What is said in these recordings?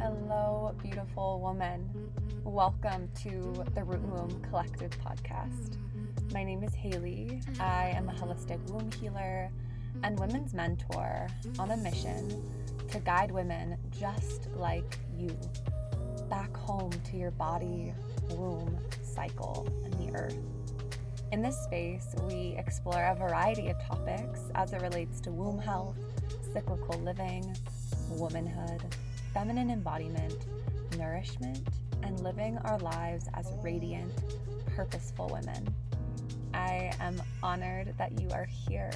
Hello, beautiful woman. Welcome to the Root and Womb Collective podcast. My name is Haley. I am a holistic womb healer and women's mentor on a mission to guide women just like you back home to your body, womb, cycle, and the earth. In this space, we explore a variety of topics as it relates to womb health, cyclical living, womanhood, feminine embodiment, nourishment, and living our lives as radiant, purposeful women. I am honored that you are here.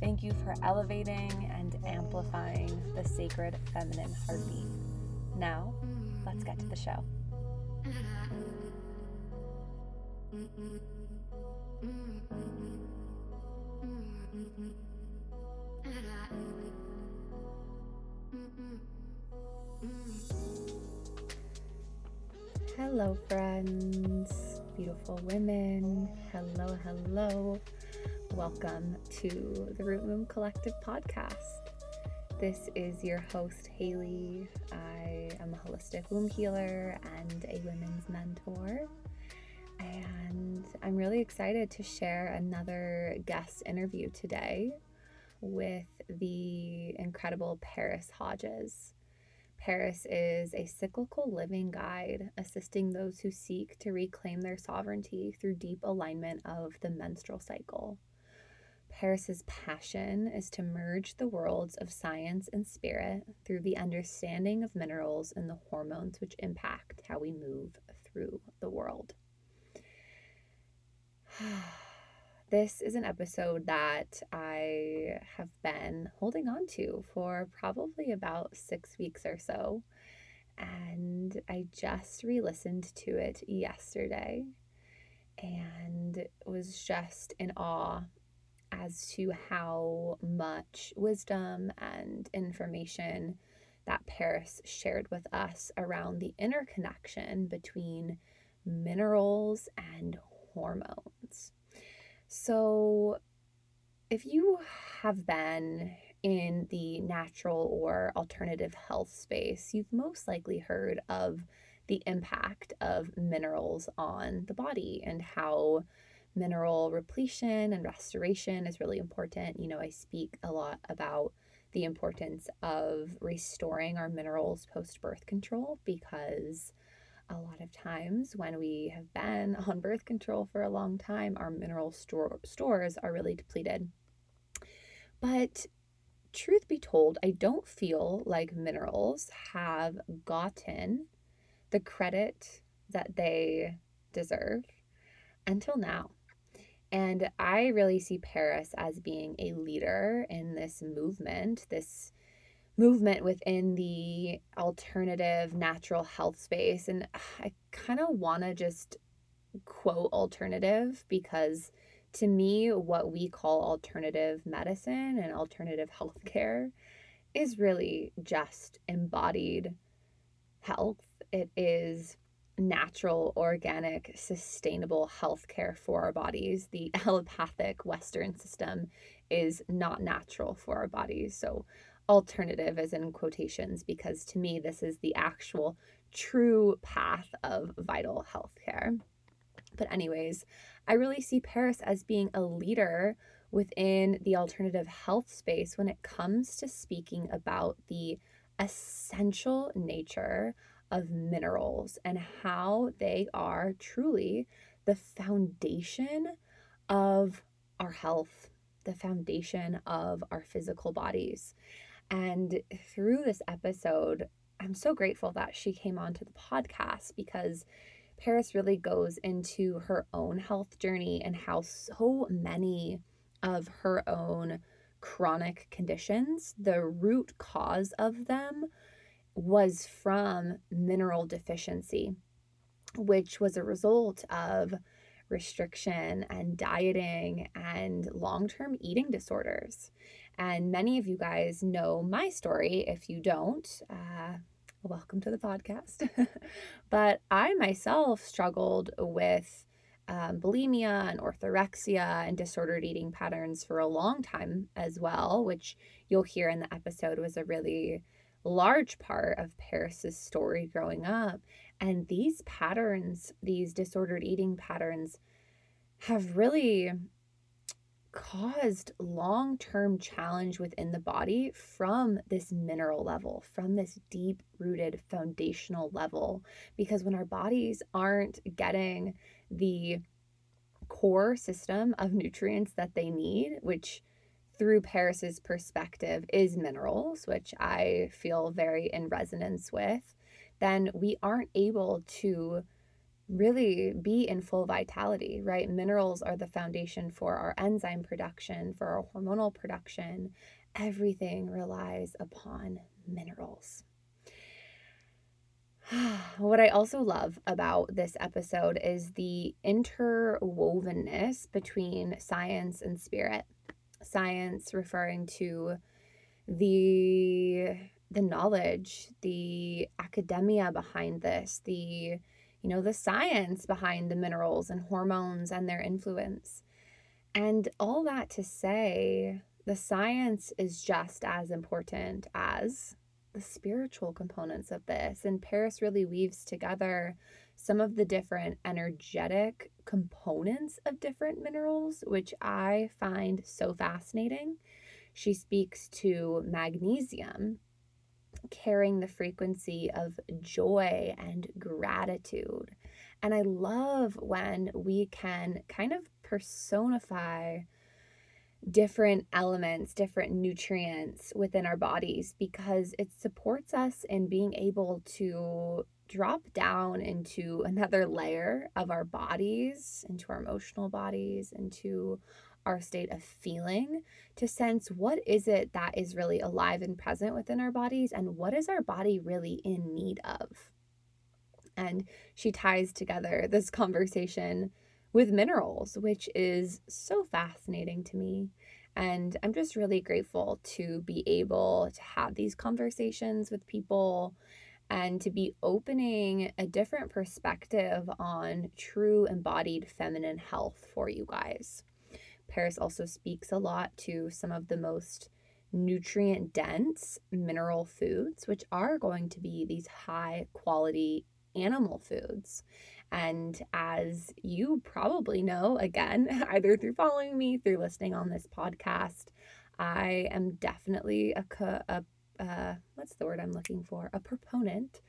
Thank you for elevating and amplifying the sacred feminine heartbeat. Now, let's get to the show. Hello, friends, beautiful women. Hello, hello. Welcome to the Root Womb Collective podcast. This is your host, Haley. I am a holistic womb healer and a women's mentor. And I'm really excited to share another guest interview today with the incredible Parris Hodges. Parris is a cyclical living guide assisting those who seek to reclaim their sovereignty through deep alignment of the menstrual cycle. Parris's passion is to merge the worlds of science and spirit through the understanding of minerals and the hormones which impact how we move through the world. This is an episode that I have been holding on to for probably about six weeks or so. And I just re listened to it yesterday and was just in awe as to how much wisdom and information that Parris shared with us around the interconnection between minerals and hormones. So, if you have been in the natural or alternative health space, you've most likely heard of the impact of minerals on the body and how mineral repletion and restoration is really important. You know, I speak a lot about the importance of restoring our minerals post birth control because a lot of times when we have been on birth control for a long time, our mineral store, stores are really depleted. But truth be told, I don't feel like minerals have gotten the credit that they deserve until now. And I really see Parris as being a leader in this movement, this movement within the alternative natural health space. And I kind of want to just quote alternative because to me, what we call alternative medicine and alternative healthcare is really just embodied health. It is natural, organic, sustainable healthcare for our bodies. The allopathic Western system is not natural for our bodies. So alternative as in quotations because to me this is the actual true path of vital healthcare. But anyways, I really see Parris as being a leader within the alternative health space when it comes to speaking about the essential nature of minerals and how they are truly the foundation of our health, the foundation of our physical bodies. And through this episode, I'm so grateful that she came onto the podcast because Parris really goes into her own health journey and how so many of her own chronic conditions, the root cause of them was from mineral deficiency, which was a result of restriction and dieting and long term eating disorders. And many of you guys know my story. If you don't, uh, welcome to the podcast. but I myself struggled with um, bulimia and orthorexia and disordered eating patterns for a long time as well, which you'll hear in the episode was a really large part of Parris's story growing up. And these patterns, these disordered eating patterns, have really caused long term challenge within the body from this mineral level, from this deep rooted foundational level. Because when our bodies aren't getting the core system of nutrients that they need, which through Parris's perspective is minerals, which I feel very in resonance with, then we aren't able to really be in full vitality, right? Minerals are the foundation for our enzyme production, for our hormonal production. Everything relies upon minerals. what I also love about this episode is the interwovenness between science and spirit. Science referring to the the knowledge, the academia behind this, the you know, the science behind the minerals and hormones and their influence. And all that to say, the science is just as important as the spiritual components of this. And Parris really weaves together some of the different energetic components of different minerals, which I find so fascinating. She speaks to magnesium carrying the frequency of joy and gratitude. And I love when we can kind of personify different elements, different nutrients within our bodies because it supports us in being able to drop down into another layer of our bodies, into our emotional bodies, into our state of feeling to sense what is it that is really alive and present within our bodies and what is our body really in need of. And she ties together this conversation with minerals, which is so fascinating to me. And I'm just really grateful to be able to have these conversations with people and to be opening a different perspective on true embodied feminine health for you guys. Parris also speaks a lot to some of the most nutrient dense mineral foods, which are going to be these high quality animal foods. And as you probably know, again, either through following me, through listening on this podcast, I am definitely a, a uh, what's the word I'm looking for? A proponent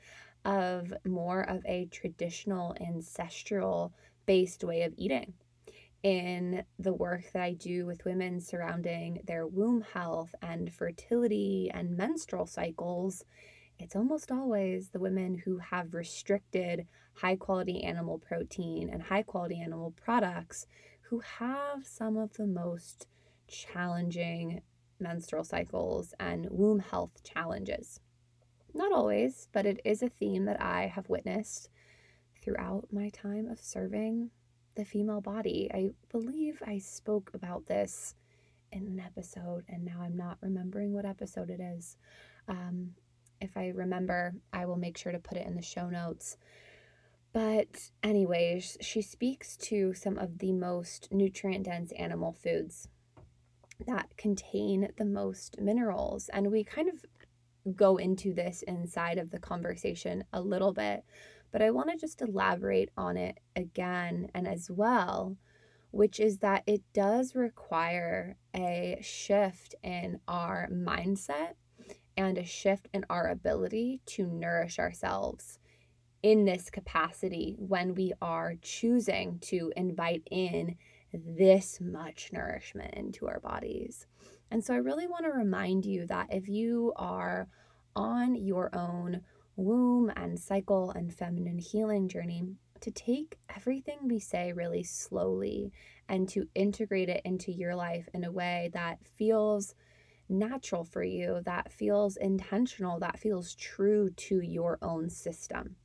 of more of a traditional ancestral based way of eating in the work that I do with women surrounding their womb health and fertility and menstrual cycles, it's almost always the women who have restricted high quality animal protein and high quality animal products who have some of the most challenging menstrual cycles and womb health challenges. Not always, but it is a theme that I have witnessed throughout my time of serving the female body. I believe I spoke about this in an episode, and now I'm not remembering what episode it is. Um, if I remember, I will make sure to put it in the show notes. But, anyways, she speaks to some of the most nutrient dense animal foods that contain the most minerals. And we kind of go into this inside of the conversation a little bit but I want to just elaborate on it again and as well, which is that it does require a shift in our mindset and a shift in our ability to nourish ourselves in this capacity when we are choosing to invite in this much nourishment into our bodies. And so I really want to remind you that if you are on your own womb and cycle and feminine healing journey to take everything we say really slowly and to integrate it into your life in a way that feels natural for you, that feels intentional, that feels true to your own system.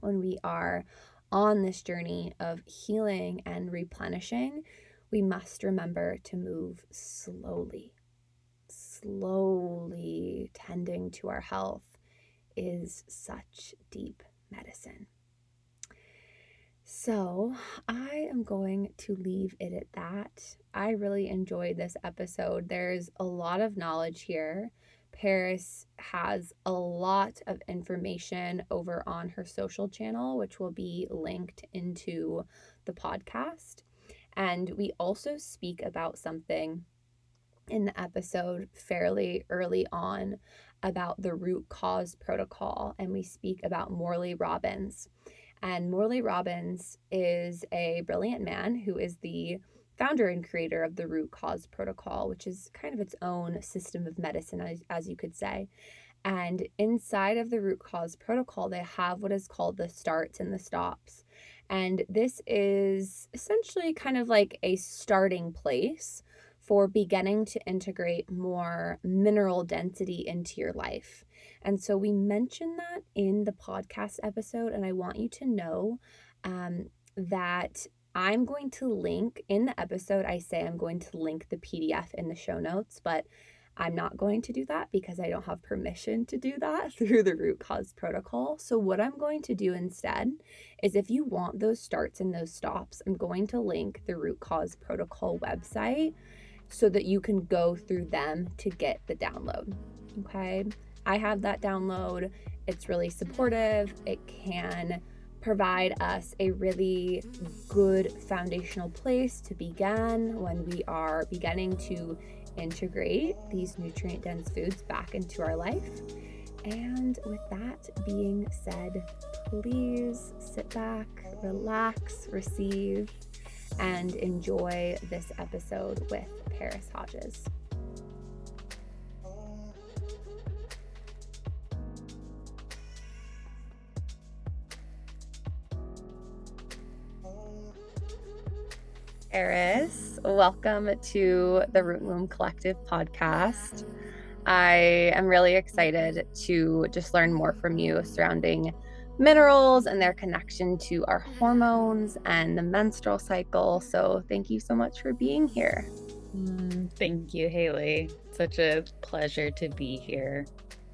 When we are on this journey of healing and replenishing, we must remember to move slowly, slowly tending to our health is such deep medicine. So, I am going to leave it at that. I really enjoyed this episode. There's a lot of knowledge here. Parris has a lot of information over on her social channel, which will be linked into the podcast. And we also speak about something in the episode fairly early on about the root cause protocol, and we speak about Morley Robbins. And Morley Robbins is a brilliant man who is the founder and creator of the root cause protocol, which is kind of its own system of medicine, as, as you could say. And inside of the root cause protocol, they have what is called the starts and the stops. And this is essentially kind of like a starting place for beginning to integrate more mineral density into your life. And so we mentioned that in the podcast episode, and I want you to know um, that I'm going to link in the episode. I say I'm going to link the PDF in the show notes, but I'm not going to do that because I don't have permission to do that through the root cause protocol. So, what I'm going to do instead is if you want those starts and those stops, I'm going to link the root cause protocol website so that you can go through them to get the download. Okay. I have that download. It's really supportive. It can provide us a really good foundational place to begin when we are beginning to integrate these nutrient dense foods back into our life. And with that being said, please sit back, relax, receive, and enjoy this episode with Parris Hodges. Parris, welcome to the Root Womb Collective podcast. I am really excited to just learn more from you surrounding minerals and their connection to our hormones and the menstrual cycle. So, thank you so much for being here. Mm, thank you, Haley. Such a pleasure to be here.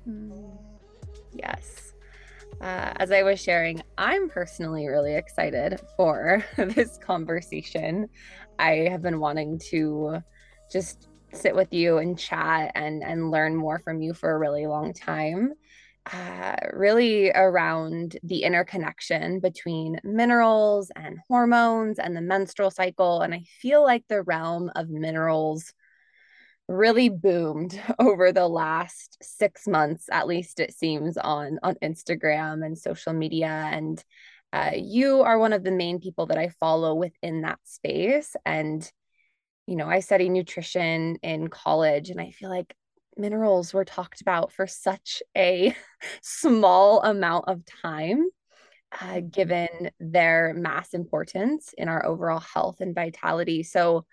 Mm, yes. Uh, as I was sharing, I'm personally really excited for this conversation. I have been wanting to just sit with you and chat and and learn more from you for a really long time. Uh, really around the interconnection between minerals and hormones and the menstrual cycle. And I feel like the realm of minerals really boomed over the last six months at least it seems on on instagram and social media and uh, you are one of the main people that i follow within that space and you know i study nutrition in college and i feel like minerals were talked about for such a small amount of time uh, given their mass importance in our overall health and vitality so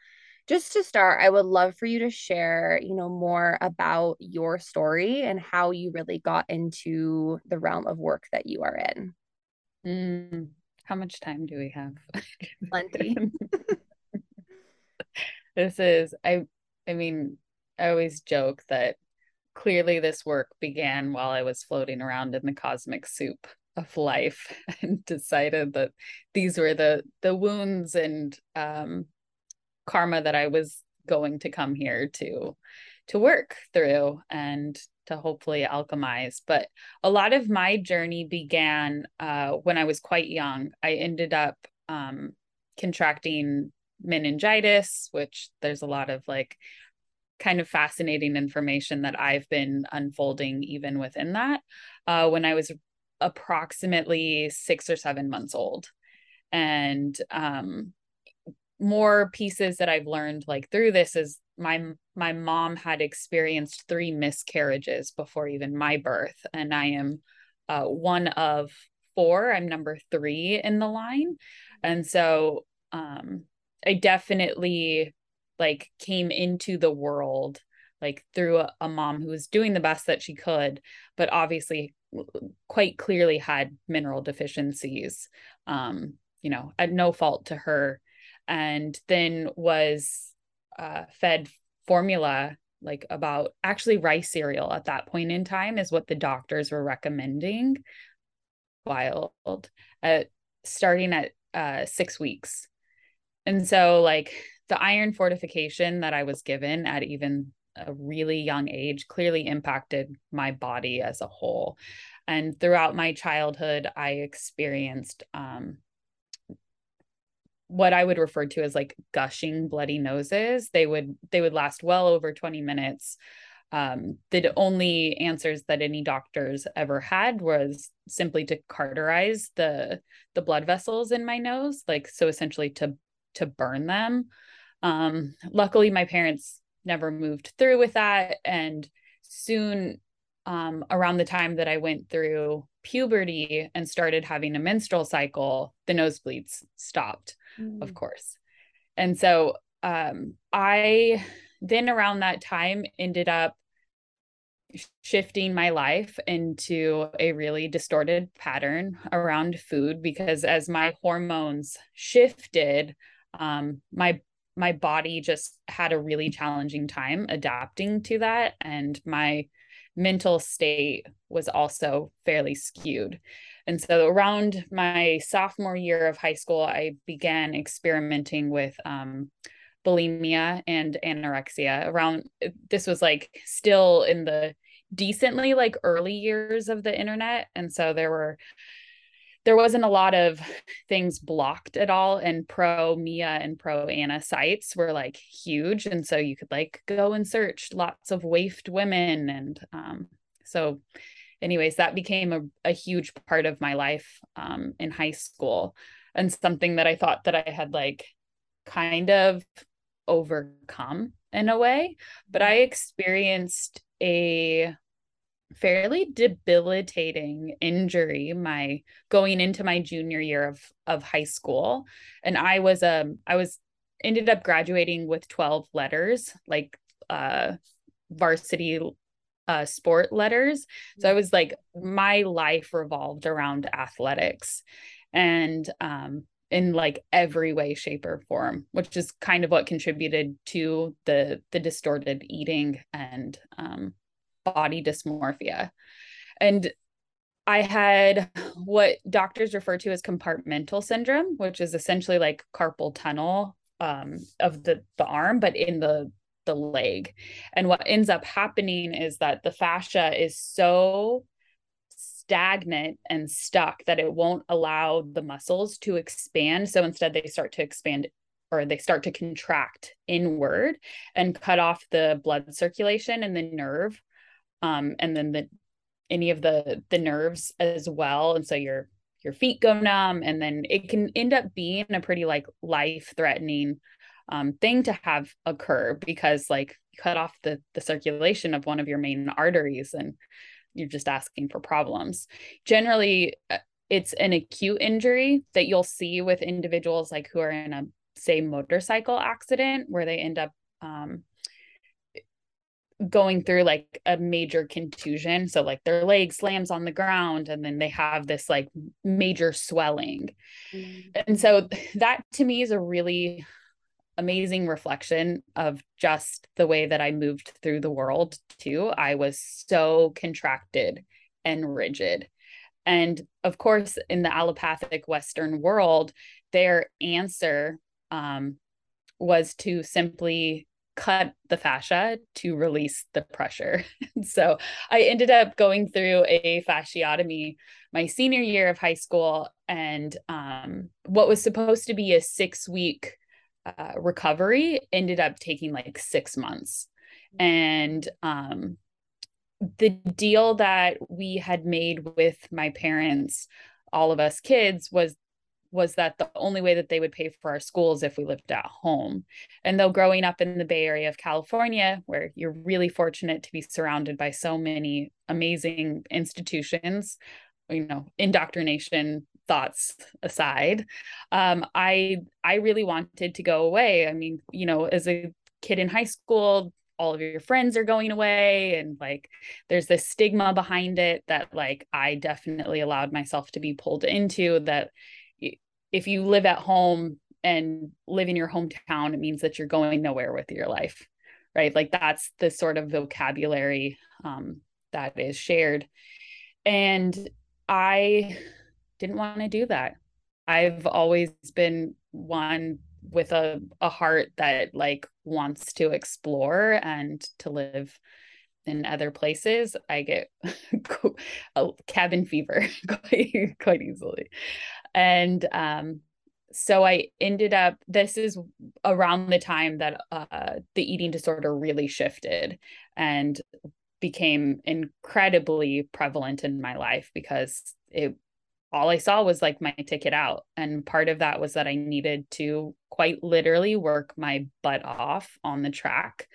just to start, I would love for you to share, you know, more about your story and how you really got into the realm of work that you are in. Mm, how much time do we have? Plenty. this is I I mean, I always joke that clearly this work began while I was floating around in the cosmic soup of life and decided that these were the the wounds and um karma that I was going to come here to to work through and to hopefully alchemize. But a lot of my journey began uh, when I was quite young. I ended up um, contracting meningitis, which there's a lot of like kind of fascinating information that I've been unfolding even within that uh, when I was approximately six or seven months old. And um, more pieces that I've learned like through this is my my mom had experienced three miscarriages before even my birth and I am uh, one of four I'm number 3 in the line and so um I definitely like came into the world like through a, a mom who was doing the best that she could but obviously quite clearly had mineral deficiencies um you know at no fault to her. And then was uh, fed formula like about actually rice cereal at that point in time is what the doctors were recommending. Wild at starting at uh, six weeks. And so like the iron fortification that i was given at even a really young age clearly impacted my body as a whole. And throughout my childhood, I experienced um, what I would refer to as like gushing bloody noses. They would they would last well over 20 minutes. Um, the only answers that any doctors ever had was simply to cauterize the the blood vessels in my nose, like so essentially to to burn them. Um, luckily, my parents never moved through with that, and soon um, around the time that I went through puberty and started having a menstrual cycle, the nosebleeds stopped, mm. of course. And so um, I then around that time ended up shifting my life into a really distorted pattern around food because as my hormones shifted um, my my body just had a really challenging time adapting to that and my mental state was also fairly skewed. And so around my sophomore year of high school, I began experimenting with um, bulimia and anorexia. Around this was like still in the decently like early years of the internet. And so there were there wasn't a lot of things blocked at all and pro mia and pro ana sites were like huge and so you could like go and search lots of waifed women and um, so anyways that became a, a huge part of my life um, in high school and something that i thought that i had like kind of overcome in a way but i experienced a fairly debilitating injury my going into my junior year of of high school. And i was um i was ended up graduating with 12 letters like uh varsity uh sport letters. So i was like my life revolved around athletics and um in like every way shape or form which is kind of what contributed to the the distorted eating and um body dysmorphia. And I had what doctors refer to as compartmental syndrome, which is essentially like carpal tunnel um, of the, the arm, but in the the leg. And what ends up happening is that the fascia is so stagnant and stuck that it won't allow the muscles to expand. So instead, they start to expand or they start to contract inward and cut off the blood circulation and the nerve um, and then the any of the the nerves as well. And so your your feet go numb and then it can end up being a pretty like life threatening um, thing to have occur because like cut off the the circulation of one of your main arteries and you're just asking for problems. Generally uh, it's an acute injury that you'll see with individuals like who are in a say motorcycle accident where they end up um, going through like a major contusion. So like their leg slams on the ground and then they have this like major swelling. Mm-hmm. and so that to me is a really amazing reflection of just the way that I moved through the world too. I was so contracted and rigid. And of course in the allopathic western world their answer um, was to simply cut the fascia to release the pressure. so I ended up going through a fasciotomy my senior year of high school. And um, what was supposed to be a six week uh, recovery ended up taking like six months. And um, the deal that we had made with my parents, all of us kids, was was that the only way that they would pay for our schools if we lived at home. And though growing up in the Bay Area of California, where you're really fortunate to be surrounded by so many amazing institutions, you know, indoctrination thoughts aside, um, I I really wanted to go away. I mean, you know, as a kid in high school, all of your friends are going away and like there's this stigma behind it that like I definitely allowed myself to be pulled into that if you live at home and live in your hometown, it means that you're going nowhere with your life, right? Like that's the sort of vocabulary um, that is shared. And I didn't want to do that. I've always been one with a, a heart that like wants to explore and to live in other places, I get cabin fever quite, quite easily. And um, so I ended up, this is around the time that uh, the eating disorder really shifted and became incredibly prevalent in my life because it all I saw was like my ticket out. And part of that was that I needed to quite literally work my butt off on the track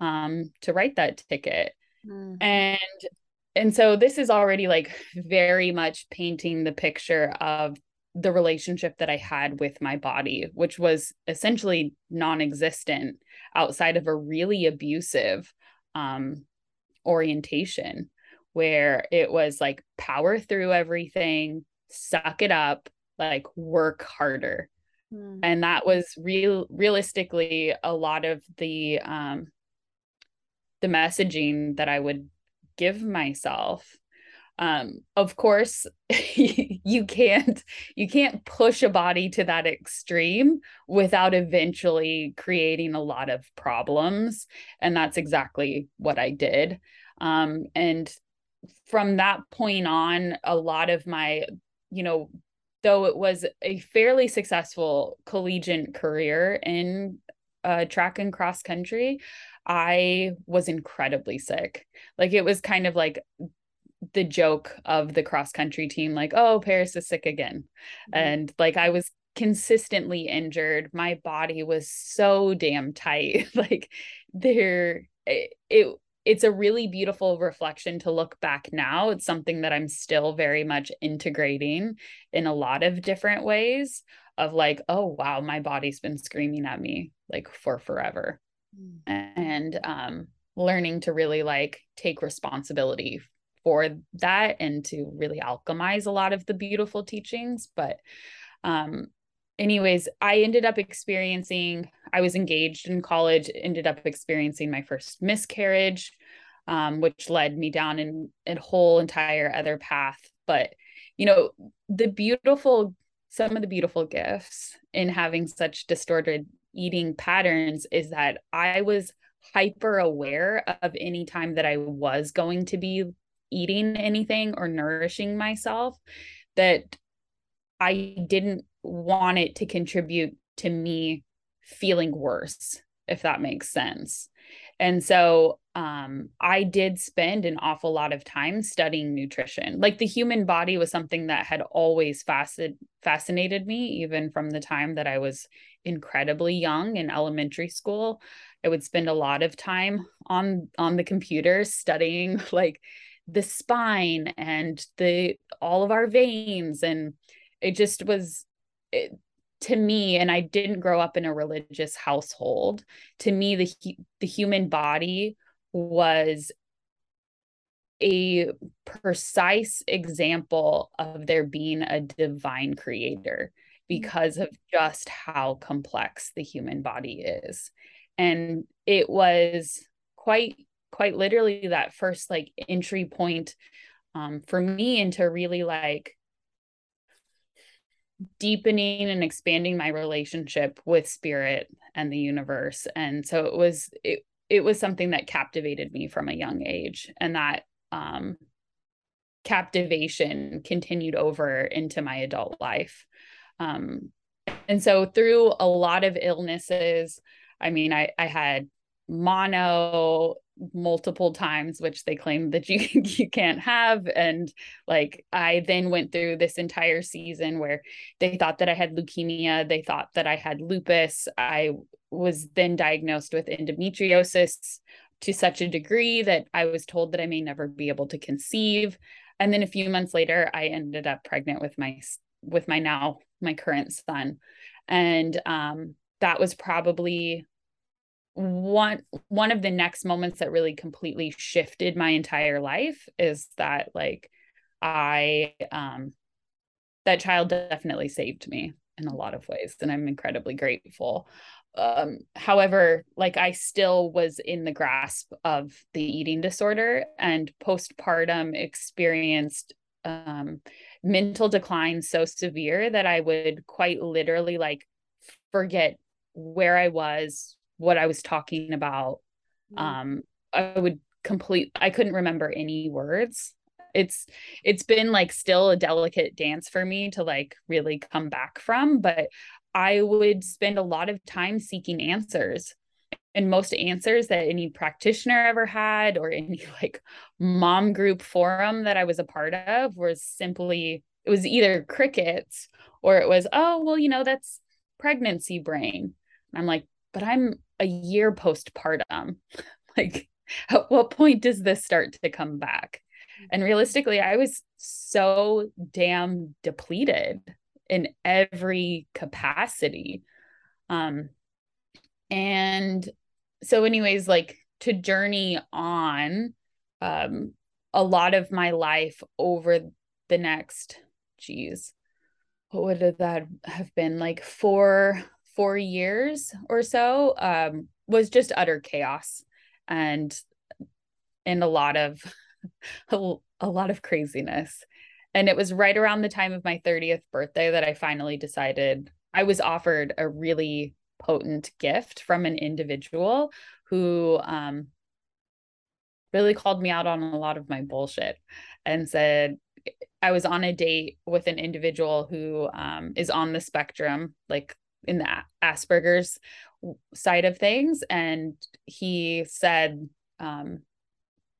um, to write that ticket. Mm. And and so this is already like very much painting the picture of the relationship that I had with my body, which was essentially non-existent outside of a really abusive um, orientation where it was like power through everything, suck it up, like work harder. Mm. And that was real realistically a lot of the um the messaging that I would give myself. Um, of course, you can't you can't push a body to that extreme without eventually creating a lot of problems, and that's exactly what I did. Um, and from that point on, a lot of my, you know, though it was a fairly successful collegiate career in uh, track and cross country, I was incredibly sick. Like it was kind of like the joke of the cross country team, like, oh, Parris is sick again. Mm-hmm. And like I was consistently injured. My body was so damn tight. like there it, it it's a really beautiful reflection to look back now. It's something that I'm still very much integrating in a lot of different ways of like, oh wow, my body's been screaming at me like for forever. Mm. And um learning to really like take responsibility for that and to really alchemize a lot of the beautiful teachings, but um anyways, I ended up experiencing, I was engaged in college, ended up experiencing my first miscarriage, um, which led me down in a whole entire other path. But, you know, the beautiful, some of the beautiful gifts in having such distorted eating patterns is that I was hyper aware of any time that I was going to be eating anything or nourishing myself that I didn't want it to contribute to me feeling worse, if that makes sense. And so um, I did spend an awful lot of time studying nutrition. Like the human body was something that had always fascinated fascinated me, even from the time that I was incredibly young in elementary school. I would spend a lot of time on on the computer studying like the spine and the all of our veins and it just was it, to me and i didn't grow up in a religious household to me the the human body was a precise example of there being a divine creator because of just how complex the human body is. And it was quite quite literally that first like entry point um, for me into really like deepening and expanding my relationship with spirit and the universe. And so it was it, it was something that captivated me from a young age and that um captivation continued over into my adult life. Um and so through a lot of illnesses i mean i i had mono multiple times which they claim that you you can't have and like I then went through this entire season where they thought that I had leukemia they thought that I had lupus I was then diagnosed with endometriosis to such a degree that I was told that I may never be able to conceive and then a few months later I ended up pregnant with my with my now my current son and um that was probably one one of the next moments that really completely shifted my entire life is that like i um that child definitely saved me in a lot of ways and i'm incredibly grateful. Um however like i still was in the grasp of the eating disorder and postpartum experienced um mental decline so severe that i would quite literally like forget where I was, what I was talking about. Mm-hmm. Um, I would complete I couldn't remember any words. It's it's been like still a delicate dance for me to like really come back from, but I would spend a lot of time seeking answers. And most answers that any practitioner ever had or any like mom group forum that I was a part of was simply it was either crickets or it was, oh, well, you know, that's pregnancy brain. I'm like, but I'm a year postpartum. like, at what point does this start to come back? And realistically, I was so damn depleted in every capacity. Um, and so, anyways, like to journey on um, a lot of my life over the next, geez, what would that have been like four four years or so um, was just utter chaos and and a lot of a, a lot of craziness. And it was right around the time of my 30th birthday that i finally decided i was offered a really potent gift from an individual who um, really called me out on a lot of my bullshit and said I was on a date with an individual who um, is on the spectrum, like in the Asperger's side of things. And he said, um,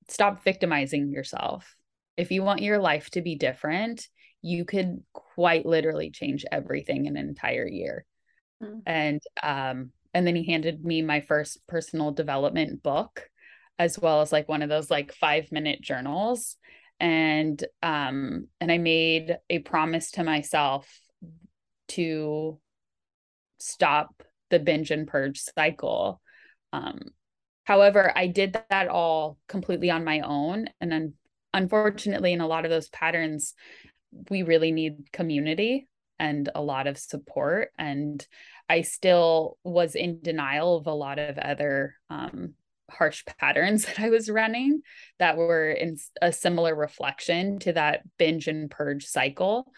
stop victimizing yourself. If you want your life to be different, you could quite literally change everything in an entire year. Mm. And um, and then he handed me my first personal development book, as well as like one of those like five minute journals and um and i made a promise to myself to stop the binge and purge cycle. Um however i did that all completely on my own. And then unfortunately in a lot of those patterns we really need community and a lot of support. And i still was in denial of a lot of other um, harsh patterns that I was running that were in a similar reflection to that binge and purge cycle.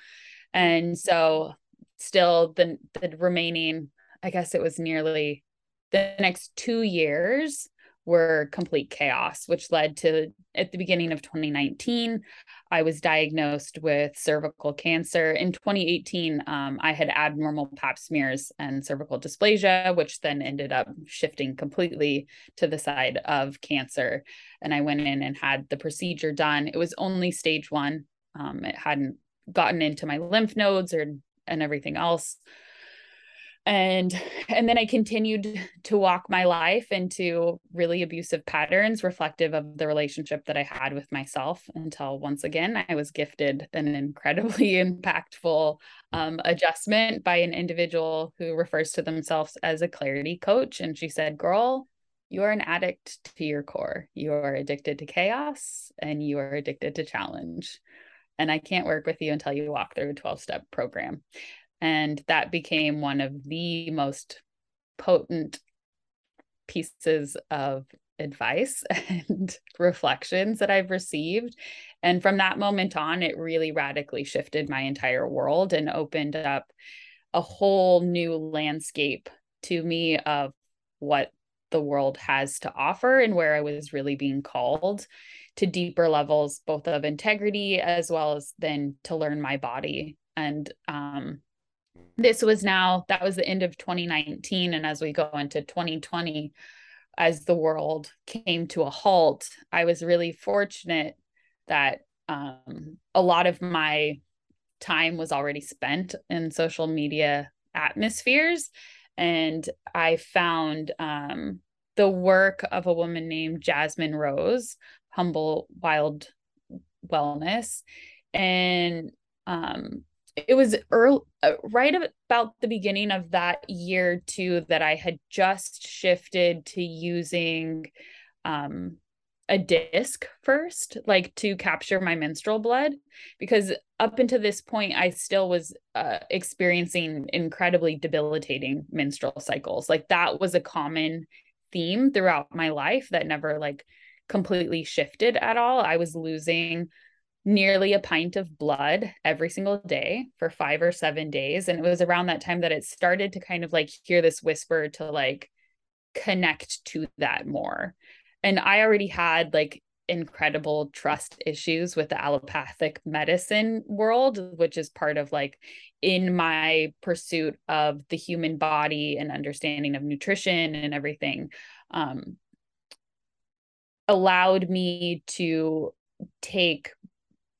And so still the the remaining I guess it was nearly the next 2 years were complete chaos, which led to at the beginning of 2019, I was diagnosed with cervical cancer. In 2018, um, I had abnormal pap smears and cervical dysplasia, which then ended up shifting completely to the side of cancer. And I went in and had the procedure done. It was only stage one, um, it hadn't gotten into my lymph nodes or and everything else. And and then i continued to walk my life into really abusive patterns reflective of the relationship that i had with myself until once again i was gifted an incredibly impactful um, adjustment by an individual who refers to themselves as a clarity coach. And she said girl you are an addict to your core. You are addicted to chaos and you are addicted to challenge and i can't work with you until you walk through a 12 step program and that became one of the most potent pieces of advice and reflections that I've received. And from that moment on, it really radically shifted my entire world and opened up a whole new landscape to me of what the world has to offer and where I was really being called to deeper levels, both of integrity as well as then to learn my body. And um, this was now that was the end of 2019 and as we go into 2020 as the world came to a halt i was really fortunate that um, a lot of my time was already spent in social media atmospheres and i found um, the work of a woman named jasmine rose humble wild wellness and um, it was early, uh, right about the beginning of that year too that I had just shifted to using um, a disc first, like to capture my menstrual blood, because up until this point, I still was uh, experiencing incredibly debilitating menstrual cycles. Like that was a common theme throughout my life that never like completely shifted at all. I was losing nearly a pint of blood every single day for five or seven days. And it was around that time that it started to kind of like hear this whisper to like connect to that more. And I already had like incredible trust issues with the allopathic medicine world, which is part of like in my pursuit of the human body and understanding of nutrition and everything. Um, allowed me to take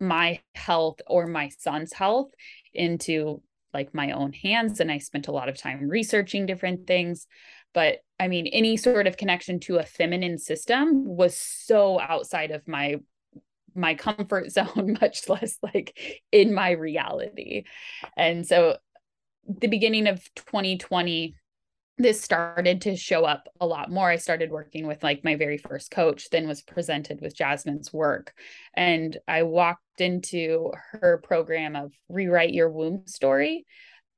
my health or my son's health into like my own hands and i spent a lot of time researching different things. But i mean any sort of connection to a feminine system was so outside of my my comfort zone much less like in my reality. And so the beginning of 2020 this started to show up a lot more. I started working with like my very first coach, then was presented with Jasmine's work. And I walked into her program of Rewrite Your Womb Story.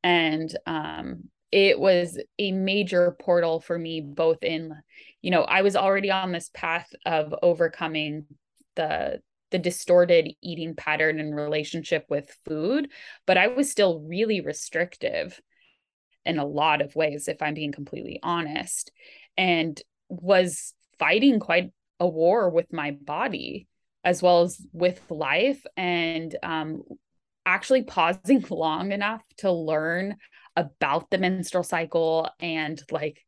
And um, it was a major portal for me, both in, you know, I was already on this path of overcoming the the distorted eating pattern and relationship with food but i was still really restrictive in a lot of ways, if I'm being completely honest, and was fighting quite a war with my body as well as with life and um, actually pausing long enough to learn about the menstrual cycle and like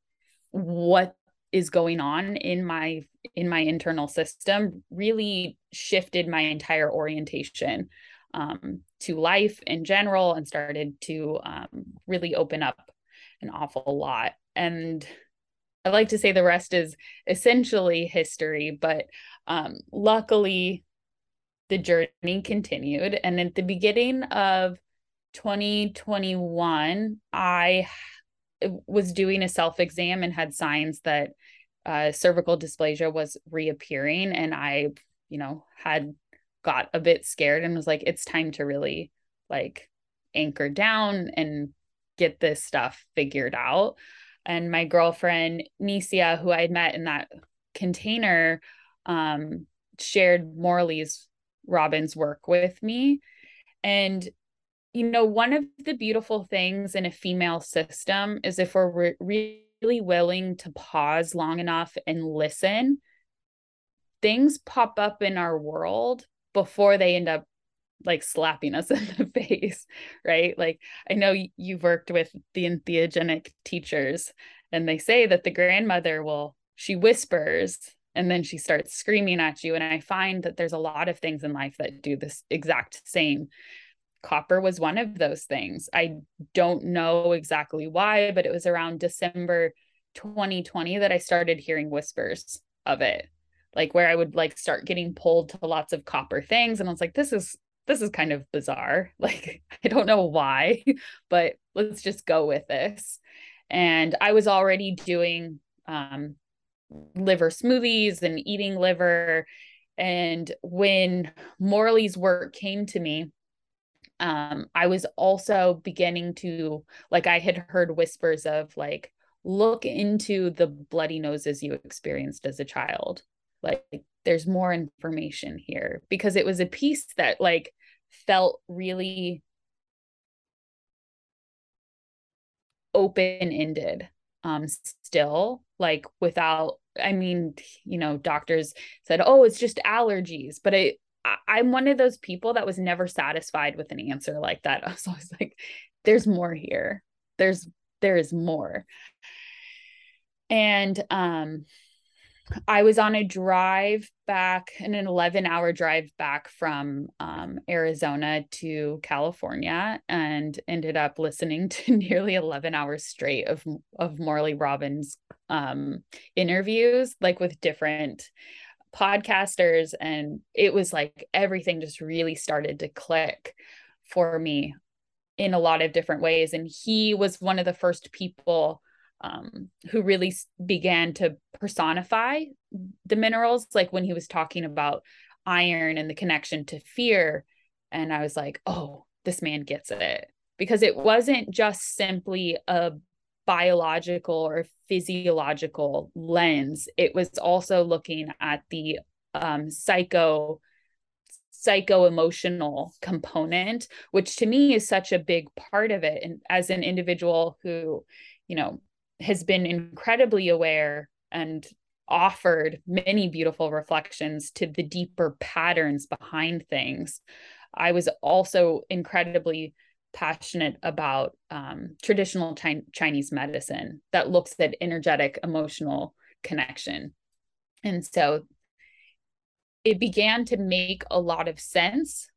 what is going on in my in my internal system really shifted my entire orientation um, to life in general and started to um, really open up an awful lot. And I like to say the rest is essentially history, but um, luckily the journey continued. And at the beginning of 2021, I was doing a self exam and had signs that uh, cervical dysplasia was reappearing. And I, you know, had got a bit scared and was like, it's time to really like anchor down and get this stuff figured out. And my girlfriend, Nisia, who I had met in that container, um, shared Morley's Robbins' work with me. And, you know, one of the beautiful things in a female system is if we're re- really willing to pause long enough and listen, things pop up in our world before they end up like slapping us in the face, right? Like I know you've worked with the entheogenic teachers and they say that the grandmother will she whispers and then she starts screaming at you and I find that there's a lot of things in life that do this exact same. Copper was one of those things. I don't know exactly why, but it was around December 2020 that I started hearing whispers of it like where I would like start getting pulled to lots of copper things. And I was like, this is this is kind of bizarre. Like, I don't know why, but let's just go with this. And I was already doing um, liver smoothies and eating liver. And when Morley's work came to me, um, I was also beginning to, like, I had heard whispers of, like, look into the bloody noses you experienced as a child. Like, there's more information here because it was a piece that like felt really open-ended um still like without i mean you know doctors said oh it's just allergies but I, I am one of those people that was never satisfied with an answer like that. I was always like there's more here. There's there is more. And um I was on a drive back, an 11 hour drive back from um, Arizona to California, and ended up listening to nearly 11 hours straight of of Morley Robbins um, interviews, like with different podcasters, and it was like everything just really started to click for me in a lot of different ways. And he was one of the first people um, who really began to personify the minerals, like when he was talking about iron and the connection to fear. And I was like, oh, this man gets it. Because it wasn't just simply a biological or physiological lens, it was also looking at the um, psycho psycho emotional component which to me is such a big part of it and as an individual who you know has been incredibly aware and offered many beautiful reflections to the deeper patterns behind things i was also incredibly passionate about um, traditional Chinese medicine that looks at energetic emotional connection. And so it began to make a lot of sense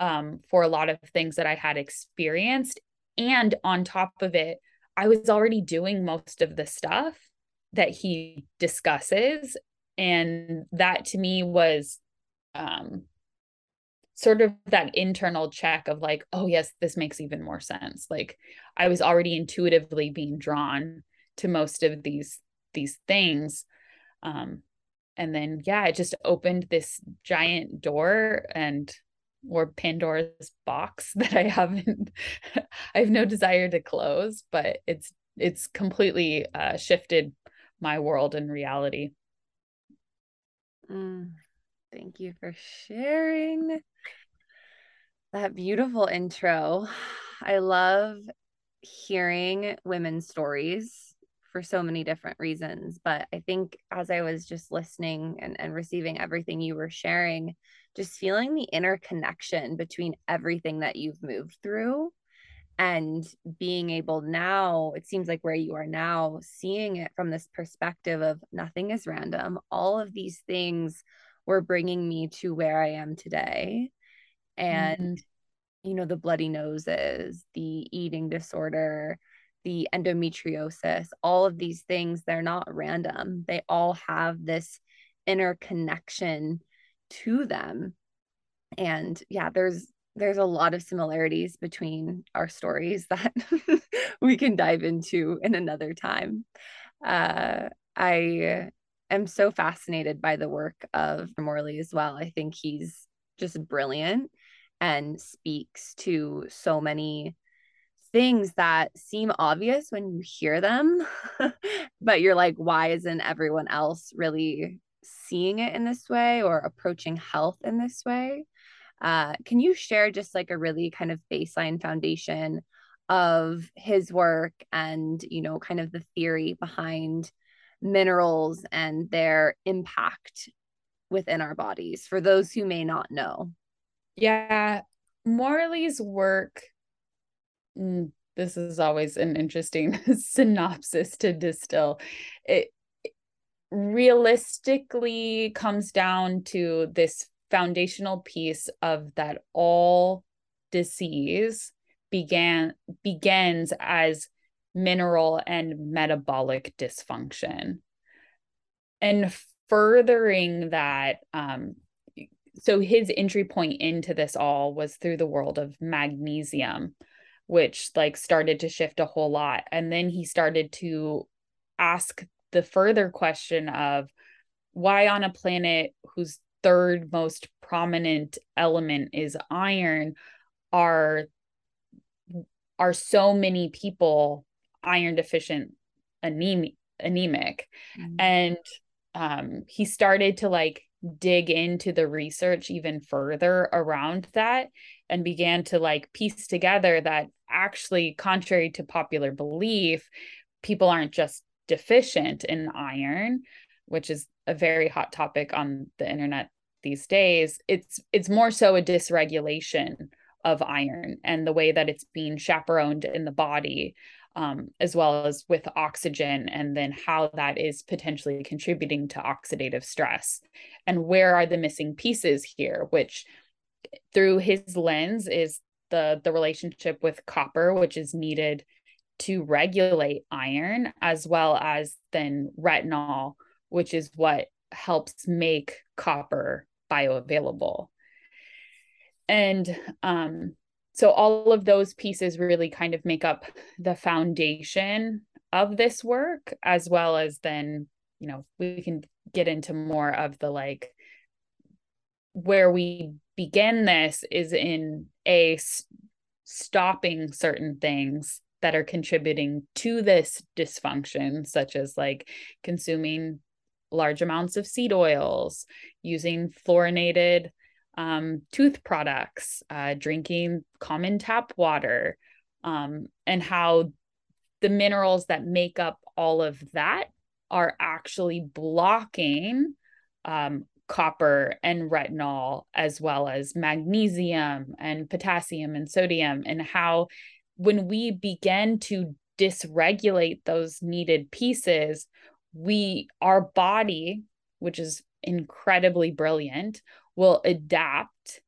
um, for a lot of things that I had experienced. And on top of it, I was already doing most of the stuff that he discusses. And that to me was um, sort of that internal check of like, oh, yes, this makes even more sense. Like I was already intuitively being drawn to most of these these things. Um, and then yeah, it just opened this giant door and or Pandora's box that I haven't I have no desire to close, but it's it's completely uh, shifted my world and reality. Mm, thank you for sharing that beautiful intro. I love hearing women's stories for so many different reasons. But I think as I was just listening and, and receiving everything you were sharing, just feeling the interconnection between everything that you've moved through and being able now, it seems like where you are now, seeing it from this perspective of nothing is random. All of these things were bringing me to where I am today and mm-hmm. you know the bloody noses the eating disorder the endometriosis all of these things they're not random they all have this interconnection to them. And yeah there's there's a lot of similarities between our stories that we can dive into in another time. Uh, i am so fascinated by the work of morley as well. I think he's just brilliant and speaks to so many things that seem obvious when you hear them, but you're like, why isn't everyone else really seeing it in this way or approaching health in this way? Uh, can you share just like a really kind of baseline foundation of his work and, you know, kind of the theory behind minerals and their impact within our bodies for those who may not know? Yeah, Morley's work. Mm, this is always an interesting synopsis to distill. It realistically comes down to this foundational piece of that all disease began begins as mineral and metabolic dysfunction. And furthering that um, so his entry point into this all was through the world of magnesium which like started to shift a whole lot. And then he started to ask the further question of why on a planet whose third most prominent element is iron are are so many people iron deficient anemic anemic mm-hmm. and um he started to like dig into the research even further around that and began to like piece together that actually contrary to popular belief people aren't just deficient in iron which is a very hot topic on the internet these days it's it's more so a dysregulation of iron and the way that it's being chaperoned in the body um, as well as with oxygen, and then how that is potentially contributing to oxidative stress. And where are the missing pieces here, which through his lens is the, the relationship with copper, which is needed to regulate iron, as well as then retinol, which is what helps make copper bioavailable. And um, so all of those pieces really kind of make up the foundation of this work as well as then you know we can get into more of the like where we begin this is in a stopping certain things that are contributing to this dysfunction such as like consuming large amounts of seed oils using fluorinated um, tooth products, uh, drinking common tap water, um, and how the minerals that make up all of that are actually blocking um, copper and retinol, as well as magnesium and potassium and sodium, and how when we begin to dysregulate those needed pieces, we, our body, which is incredibly brilliant, will adapt.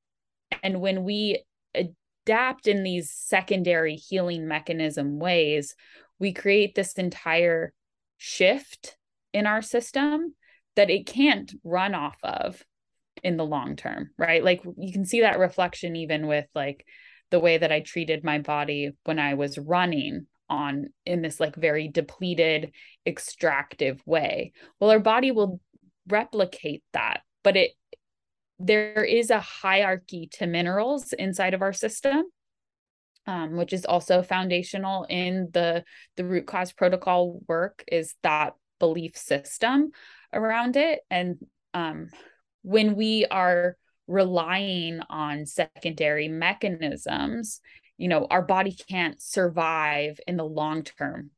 And when we adapt in these secondary healing mechanism ways, we create this entire shift in our system that it can't run off of in the long term, right? Like you can see that reflection even with like the way that I treated my body when I was running on in this like very depleted extractive way. Well, our body will replicate that, but it there is a hierarchy to minerals inside of our system um, which is also foundational in the the root cause protocol work is that belief system around it and um, when we are relying on secondary mechanisms you know our body can't survive in the long term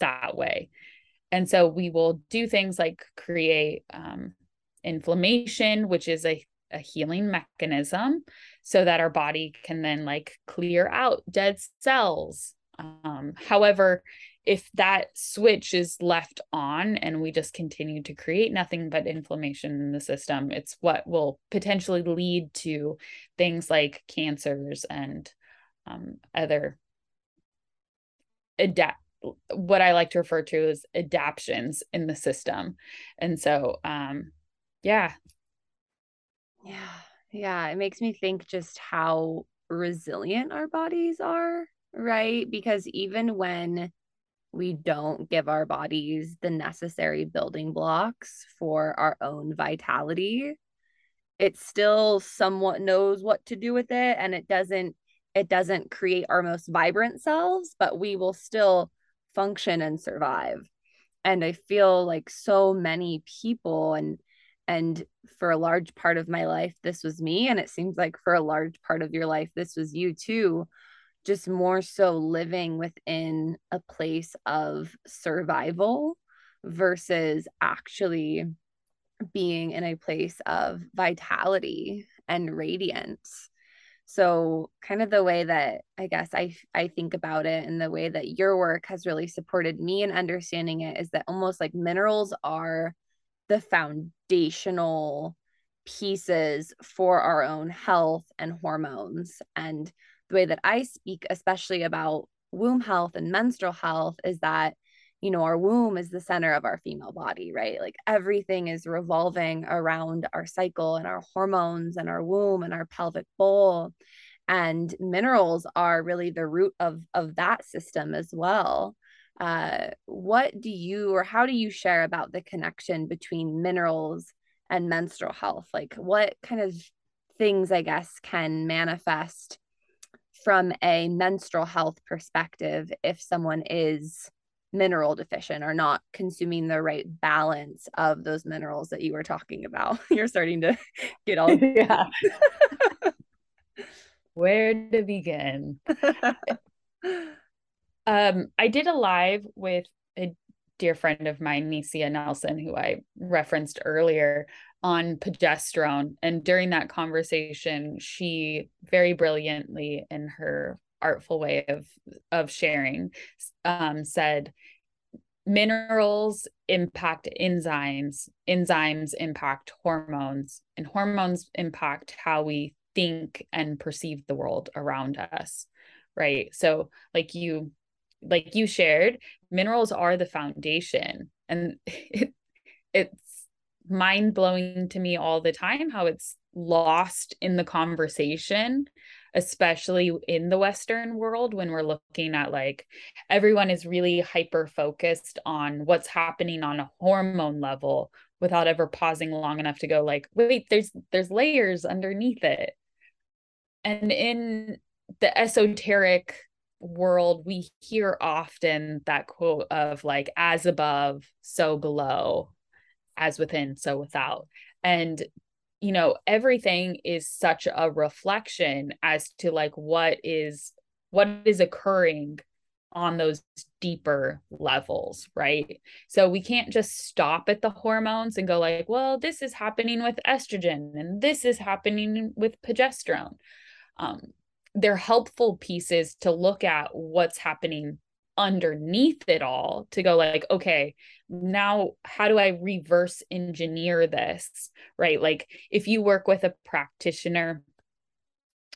that way and so we will do things like create um, inflammation which is a, a healing mechanism so that our body can then like clear out dead cells. Um, however, if that switch is left on and we just continue to create nothing but inflammation in the system, it's what will potentially lead to things like cancers and um, other adapt what I like to refer to as adaptions in the system. And so, um, yeah. Yeah. Yeah, it makes me think just how resilient our bodies are, right? Because even when we don't give our bodies the necessary building blocks for our own vitality, it still somewhat knows what to do with it and it doesn't it doesn't create our most vibrant selves, but we will still function and survive. And I feel like so many people and and for a large part of my life this was me and it seems like for a large part of your life this was you too just more so living within a place of survival versus actually being in a place of vitality and radiance so kind of the way that i guess i i think about it and the way that your work has really supported me in understanding it is that almost like minerals are the foundational pieces for our own health and hormones. And the way that I speak, especially about womb health and menstrual health, is that, you know, our womb is the center of our female body, right? Like everything is revolving around our cycle and our hormones and our womb and our pelvic bowl. And minerals are really the root of, of that system as well uh, what do you or how do you share about the connection between minerals and menstrual health? Like, what kind of things, I guess, can manifest from a menstrual health perspective if someone is mineral deficient or not consuming the right balance of those minerals that you were talking about? You're starting to get all. yeah. Where to begin? Um, I did a live with a dear friend of mine, Nisia Nelson, who I referenced earlier on progesterone. And during that conversation, she very brilliantly, in her artful way of of sharing, um, said minerals impact enzymes, enzymes impact hormones, and hormones impact how we think and perceive the world around us. Right. So, like you like you shared, minerals are the foundation. And it, it's mind blowing to me all the time how it's lost in the conversation especially in the western world when we're looking at like everyone is really hyper focused on what's happening on a hormone level without ever pausing long enough to go like wait there's there's layers underneath it. And in the esoteric world, we hear often that quote of like, as above, so below, as within, so without. And you know everything is such a reflection as to like what is what is occurring on those deeper levels, right? So we can't just stop at the hormones and go like, well, this is happening with estrogen and this is happening with progesterone. Um, they're helpful pieces to look at what's happening underneath it all to go like okay now how do i reverse engineer this right like if you work with a practitioner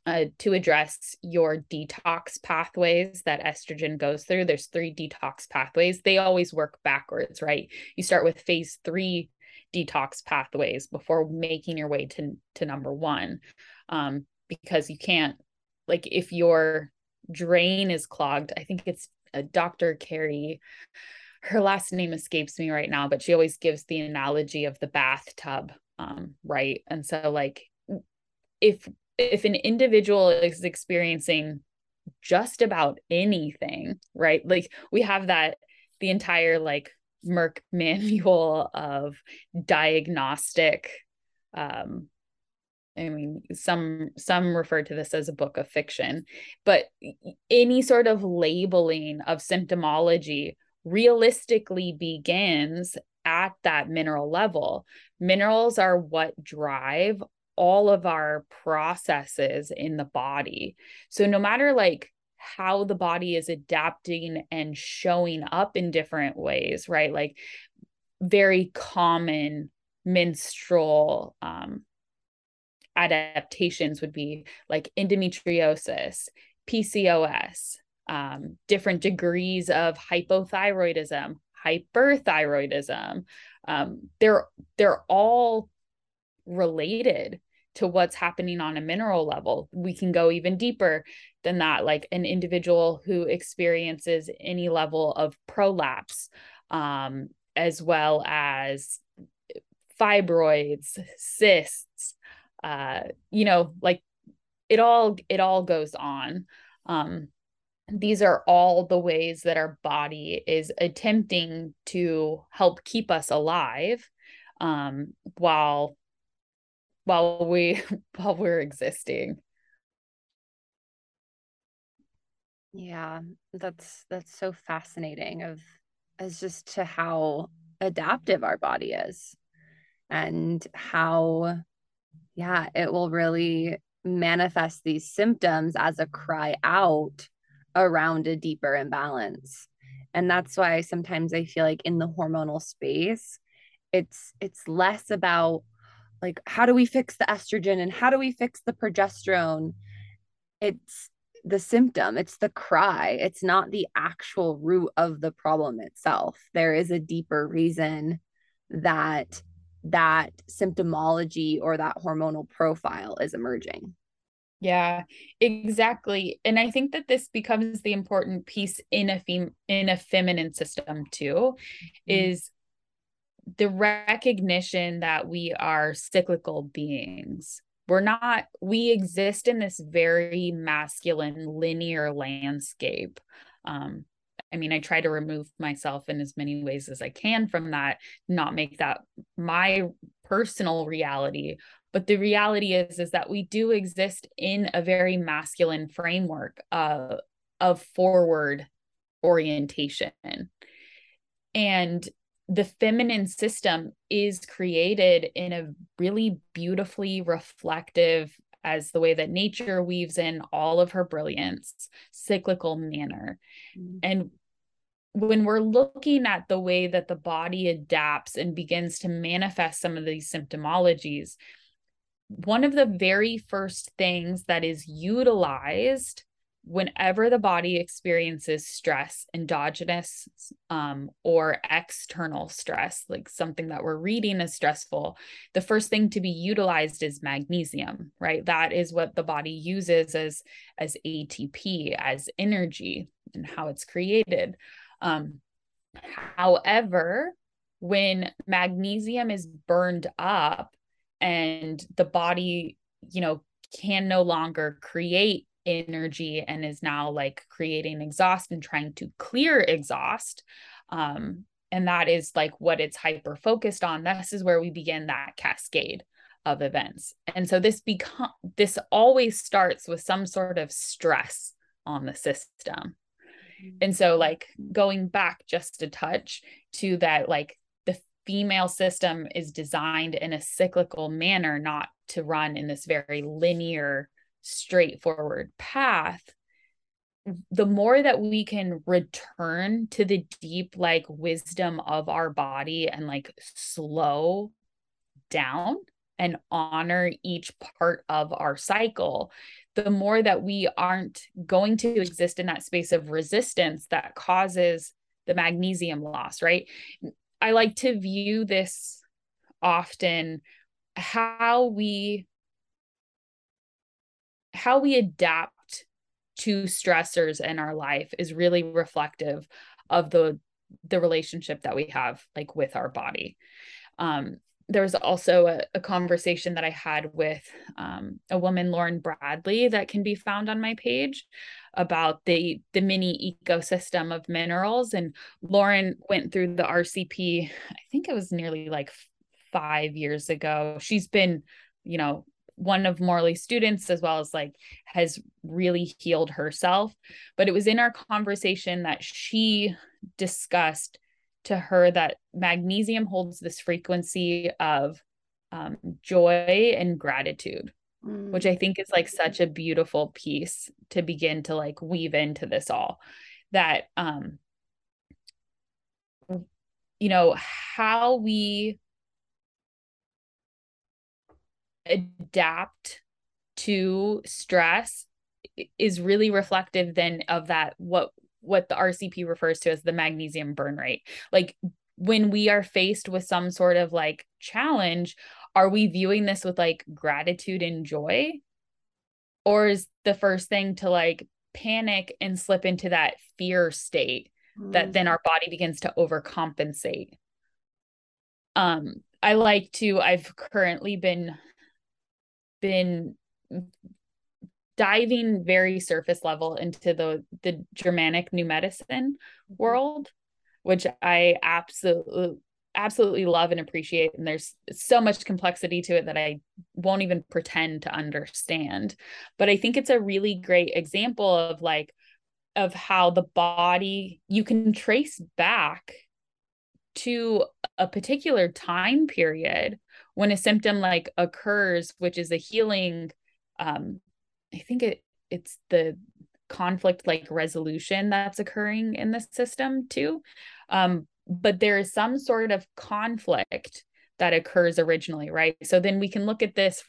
uh, to address your detox pathways that estrogen goes through. There's three detox pathways. They always work backwards, right? You start with phase three detox pathways before making your way to, to number one. Um, because you can't, like, if your drain is clogged, I think it's a Dr. Carrie, her last name escapes me right now, but she always gives the analogy of the bathtub, um, right? And so, like, if if an individual is experiencing just about anything, right? Like we have that the entire like Merck manual of diagnostic um I mean some some refer to this as a book of fiction, but any sort of labeling of symptomology realistically begins at that mineral level. Minerals are what drive all of our processes in the body. So no matter like how the body is adapting and showing up in different ways, right? Like very common menstrual um, adaptations would be like endometriosis, PCOS, um, different degrees of hypothyroidism, hyperthyroidism. Um, they're they're all related to what's happening on a mineral level. We can go even deeper than that, like an individual who experiences any level of prolapse, um, as well as fibroids, cysts, uh, you know, like it all it all goes on. Um, these are all the ways that our body is attempting to help keep us alive um, while while we while we're existing yeah that's that's so fascinating of as just to how adaptive our body is and how yeah it will really manifest these symptoms as a cry out around a deeper imbalance. And that's why sometimes i feel like in the hormonal space it's it's less about like how do we fix the estrogen and how do we fix the progesterone? It's the symptom it's the cry it's not the actual root of the problem itself. There is a deeper reason that that symptomology or that hormonal profile is emerging yeah exactly and i think that this becomes the important piece in a fem- in a feminine system too mm-hmm. is the recognition that we are cyclical beings. We're not, we exist in this very masculine, linear landscape. Um, I mean, I try to remove myself in as many ways as I can from that, not make that my personal reality. But the reality is, is that we do exist in a very masculine framework uh, of forward orientation. And the feminine system is created in a really beautifully reflective as the way that nature weaves in all of her brilliance cyclical manner mm-hmm. and when we're looking at the way that the body adapts and begins to manifest some of these symptomologies one of the very first things that is utilized whenever the body experiences stress, endogenous um, or external stress, like something that we're reading is stressful, the first thing to be utilized is magnesium, right? That is what the body uses as, as ATP, as energy, and how it's created. Um, however, when magnesium is burned up and the body, you know, can no longer create energy and is now like creating exhaust and trying to clear exhaust um, and that is like what it's hyper focused on this is where we begin that cascade of events. And so this become this always starts with some sort of stress on the system. And so like going back just a touch to that like the female system is designed in a cyclical manner not to run in this very linear straightforward path the more that we can return to the deep like wisdom of our body and like slow down and honor each part of our cycle the more that we aren't going to exist in that space of resistance that causes the magnesium loss right? I like to view this often how we how we adapt to stressors in our life is really reflective of the the relationship that we have like with our body. Um there was also a, a, conversation that I had with um, a woman, Lauren Bradley, that can be found on my page about the the mini ecosystem of minerals. And Lauren went through the RCP. I think it was nearly like five years ago. She's been, you know, one of Morley's students, as well as like has really healed herself. But it was in our conversation that she discussed to her that magnesium holds this frequency of um, joy and gratitude, mm. which I think is like such a beautiful piece to begin to like weave into this all. That, um, you know, how we adapt to stress is really reflective then of that what what the RCP refers to as the magnesium burn rate. Like when we are faced with some sort of like challenge, are we viewing this with like gratitude and joy? Or is the first thing to like panic and slip into that fear state mm. that then our body begins to overcompensate? Um, I like to, I've currently been been diving very surface level into the the Germanic new medicine mm-hmm. world, which I absolutely absolutely love and appreciate and there's so much complexity to it that I won't even pretend to understand. But I think it's a really great example of like of how the body you can trace back to a particular time period when a symptom like occurs which is a healing um i think it it's the conflict like resolution that's occurring in the system too. Um but there is some sort of conflict that occurs originally right? So then we can look at this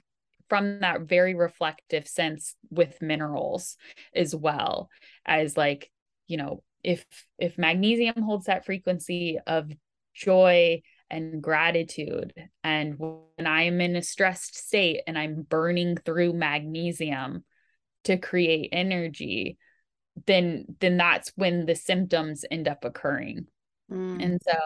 from that very reflective sense with minerals as well as like you know if if magnesium holds that frequency of joy and gratitude. And when I am in a stressed state and I'm burning through magnesium to create energy, then then that's when the symptoms end up occurring. Mm. And so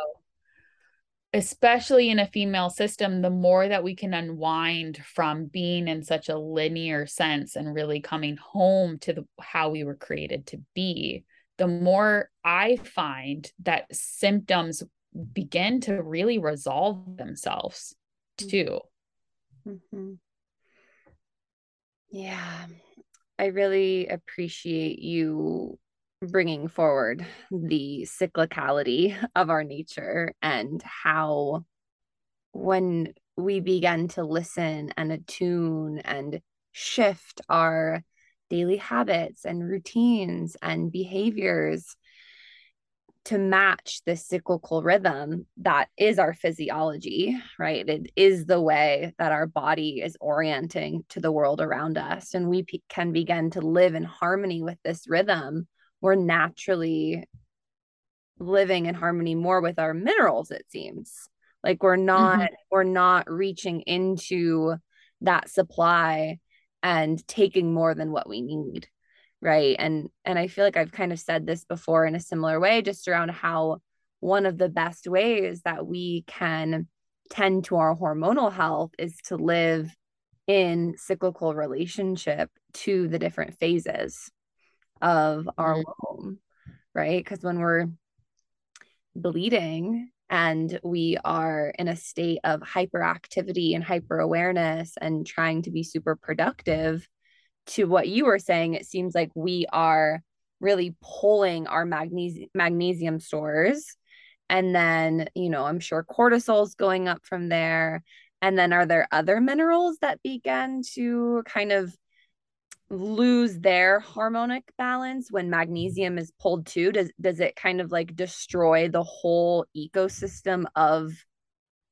especially in a female system, the more that we can unwind from being in such a linear sense and really coming home to the, how we were created to be, the more I find that symptoms begin to really resolve themselves mm-hmm. too. Mm-hmm. Yeah, I really appreciate you bringing forward the cyclicality of our nature and how when we begin to listen and attune and shift our daily habits and routines and behaviors to match this cyclical rhythm that is our physiology, right? It is the way that our body is orienting to the world around us. And we p- can begin to live in harmony with this rhythm. We're naturally living in harmony more with our minerals, it seems. Like we're not, mm-hmm. we're not reaching into that supply and taking more than what we need right and and i feel like i've kind of said this before in a similar way just around how one of the best ways that we can tend to our hormonal health is to live in cyclical relationship to the different phases of our mm-hmm. womb right because when we're bleeding and we are in a state of hyperactivity and hyper awareness and trying to be super productive to what you were saying it seems like we are really pulling our magnesium magnesium stores. And then you know i'm sure cortisol's going up from there. And then are there other minerals that begin to kind of lose their harmonic balance when magnesium is pulled too? Does does it kind of like destroy the whole ecosystem of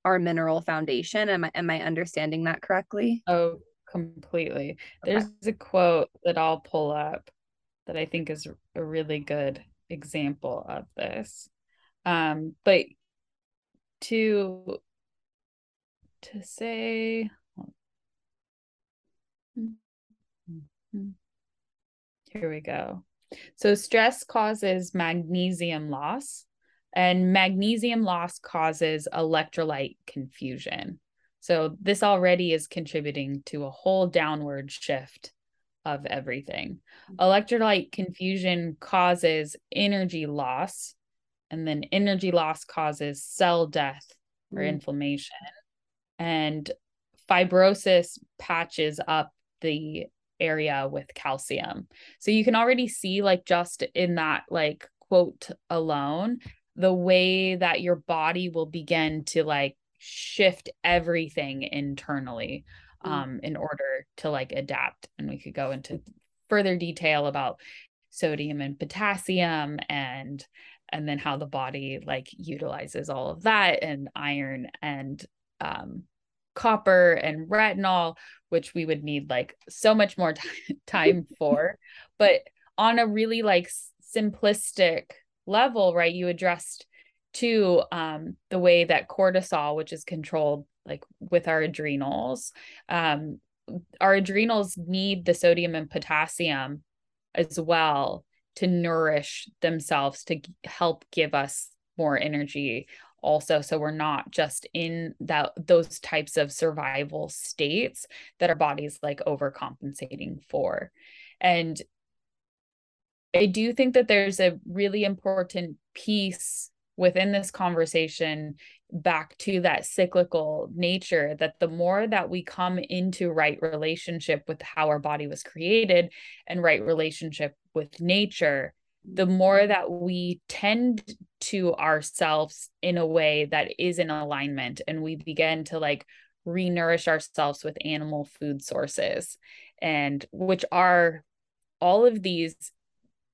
our mineral foundation? Am i am i understanding that correctly? Oh completely okay. there's a quote that i'll pull up that i think is a really good example of this um but to to say here we go. So, stress causes magnesium loss, and magnesium loss causes electrolyte confusion. So, this already is contributing to a whole downward shift of everything. Mm-hmm. Electrolyte confusion causes energy loss, and then energy loss causes cell death or mm. inflammation. And fibrosis patches up the area with calcium. So you can already see, like, just in that, like, quote alone, the way that your body will begin to, like, shift everything internally mm. um, in order to, like, adapt. And we could go into further detail about sodium and potassium and and then how the body like utilizes all of that and iron and um, copper and retinol, which we would need like so much more t- time for. But on a really like simplistic level, right, you addressed to um, the way that cortisol, which is controlled like with our adrenals, um, our adrenals need the sodium and potassium as well to nourish themselves to help give us more energy also. So we're not just in that those types of survival states that our body's like overcompensating for. And i do think that there's a really important piece within this conversation back to that cyclical nature that the more that we come into right relationship with how our body was created and right relationship with nature the more that we tend to ourselves in a way that is in alignment and we begin to like re-nourish ourselves with animal food sources and which are all of these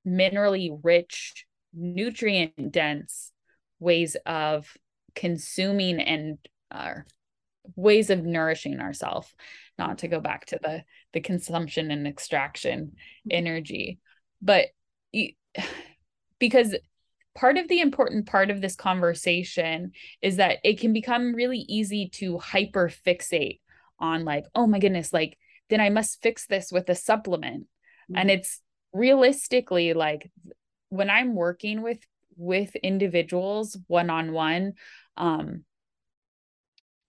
minerally rich nutrient dense ways of consuming and uh, ways of nourishing ourselves not to go back to the the consumption and extraction mm-hmm. energy but because part of the important part of this conversation is that it can become really easy to hyper fixate on like oh my goodness like then i must fix this with a supplement mm-hmm. and it's realistically like when i'm working with with individuals one on one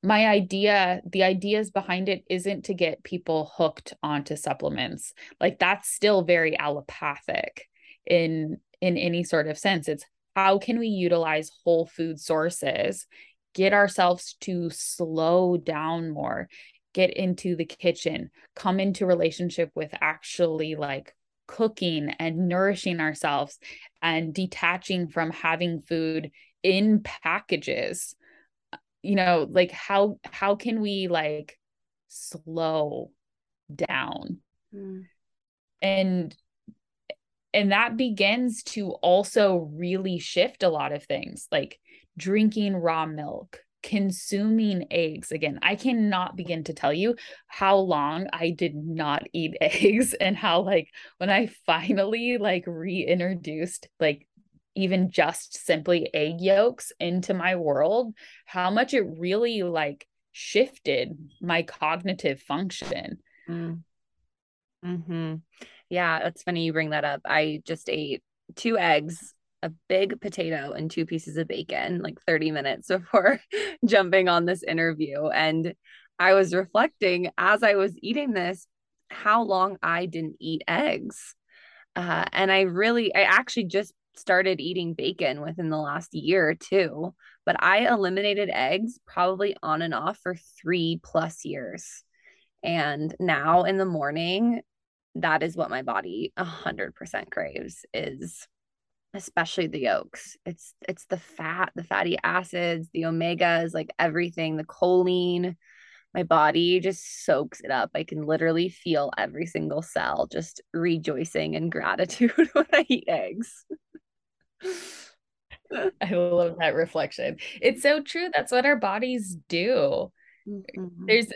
my idea the ideas behind it isn't to get people hooked onto supplements. Like that's still very allopathic in in any sort of sense. It's how can we utilize whole food sources get ourselves to slow down more get into the kitchen come into relationship with actually like cooking and nourishing ourselves and detaching from having food in packages you know like how how can we like slow down mm. and and that begins to also really shift a lot of things like drinking raw milk consuming eggs again i cannot begin to tell you how long i did not eat eggs and how like when i finally like reintroduced like even just simply egg yolks into my world how much it really like shifted my cognitive function mm. hmm yeah, it's funny you bring that up. I just ate two eggs, a big potato, and two pieces of bacon like 30 minutes before jumping on this interview. And I was reflecting as I was eating this how long I didn't eat eggs. Uh, and I really, I actually just started eating bacon within the last year too, but I eliminated eggs probably on and off for three plus years. And now in the morning, that is what my body 100% craves is especially the yolks. It's it's the fat, the fatty acids, the omegas, like everything, the choline. My body just soaks it up. I can literally feel every single cell just rejoicing in gratitude when I eat eggs. I love that reflection. It's so true. That's what our bodies do. Mm-hmm. There's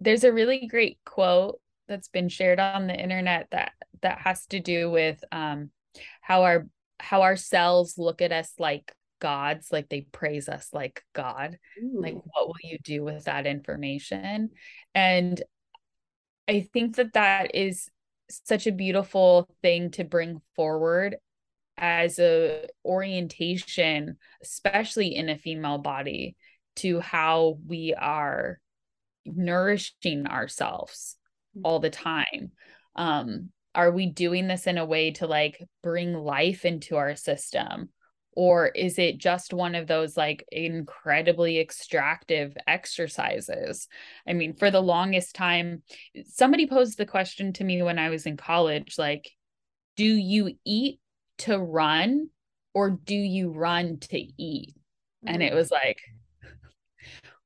there's a really great quote that's been shared on the internet that that has to do with um how our how our cells look at us like gods like they praise us like god Ooh. like what will you do with that information and i think that that is such a beautiful thing to bring forward as a orientation especially in a female body to how we are nourishing ourselves mm. all the time um are we doing this in a way to like bring life into our system? Or is it just one of those like incredibly extractive exercises? I mean for the longest time somebody posed the question to me when i was in college like do you eat to run or do you run to eat? And it mm. was like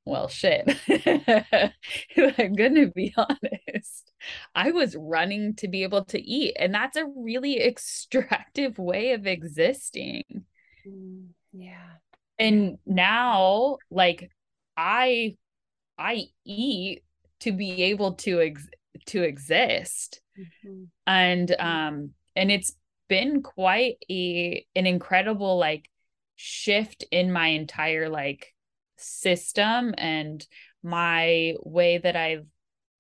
well shit. I'm gonna be honest. I was running to be able to eat and that's a really extractive way of existing. Mm, yeah. And now like i i eat to be able to ex- to exist. Mm-hmm. and mm-hmm. um and it's been quite a an incredible like shift in my entire like system and my way that I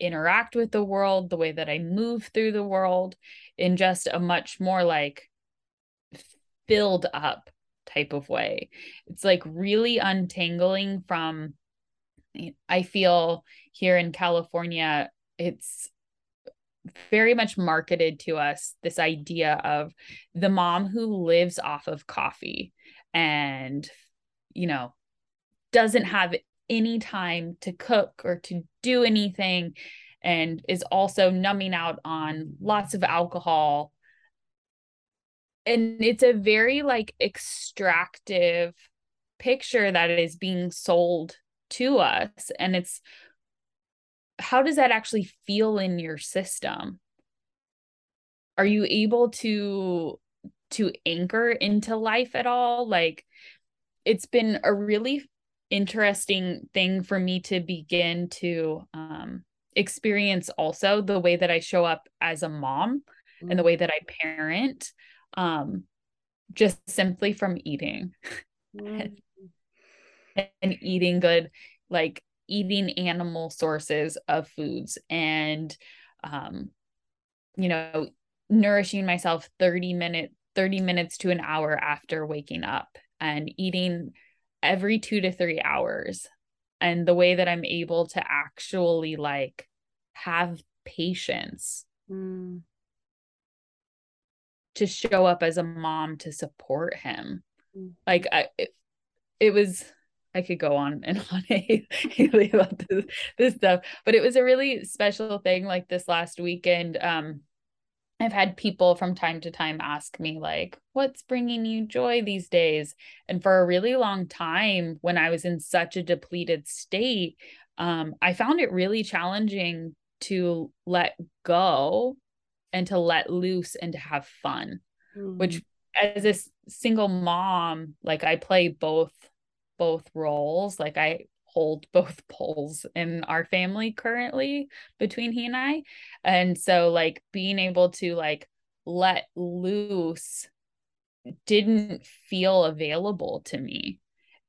interact with the world, the way that I move through the world in just a much more like filled up type of way. It's like really untangling from I feel here in California it's very much marketed to us this idea of the mom who lives off of coffee and you know doesn't have any time to cook or to do anything and is also numbing out on lots of alcohol. And it's a very like extractive picture that is being sold to us. And it's how does that actually feel in your system? Are you able to to anchor into life at all? Like it's been a really interesting thing for me to begin to um, experience also the way that I show up as a mom mm-hmm. and the mm. way that I parent um, just simply from eating mm-hmm. and eating good like eating animal sources of foods and um, you know nourishing myself 30 minute 30 minutes to an hour after waking up and eating every two to three hours and the way that i'm able to actually like have patience mm. to show up as a mom to support him mm. like I, it, it was I could go on and on about this, this stuff, but it was a really special thing. Like this last weekend, um, I've had people from time to time ask me, like, what's bringing you joy these days? And for a really long time, when I was in such a depleted state, um, I found it really challenging to let go and to let loose and to have fun, mm-hmm. which as a single mom, like I play both both roles. Like I hold both poles in our family currently between he and I. And so like being able to like let loose didn't feel available to me.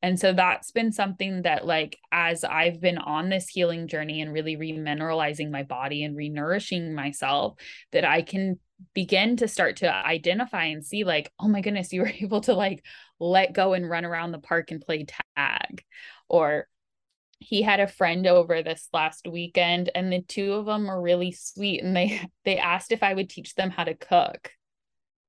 And so that's been something that, like, as I've been on this healing journey and really remineralizing my body and renourishing myself, that I can begin to start to identify and see, like, oh my goodness, you were able to like let go and run around the park and play tag. Or he had a friend over this last weekend and the two of them were really sweet and they they asked if I would teach them how to cook.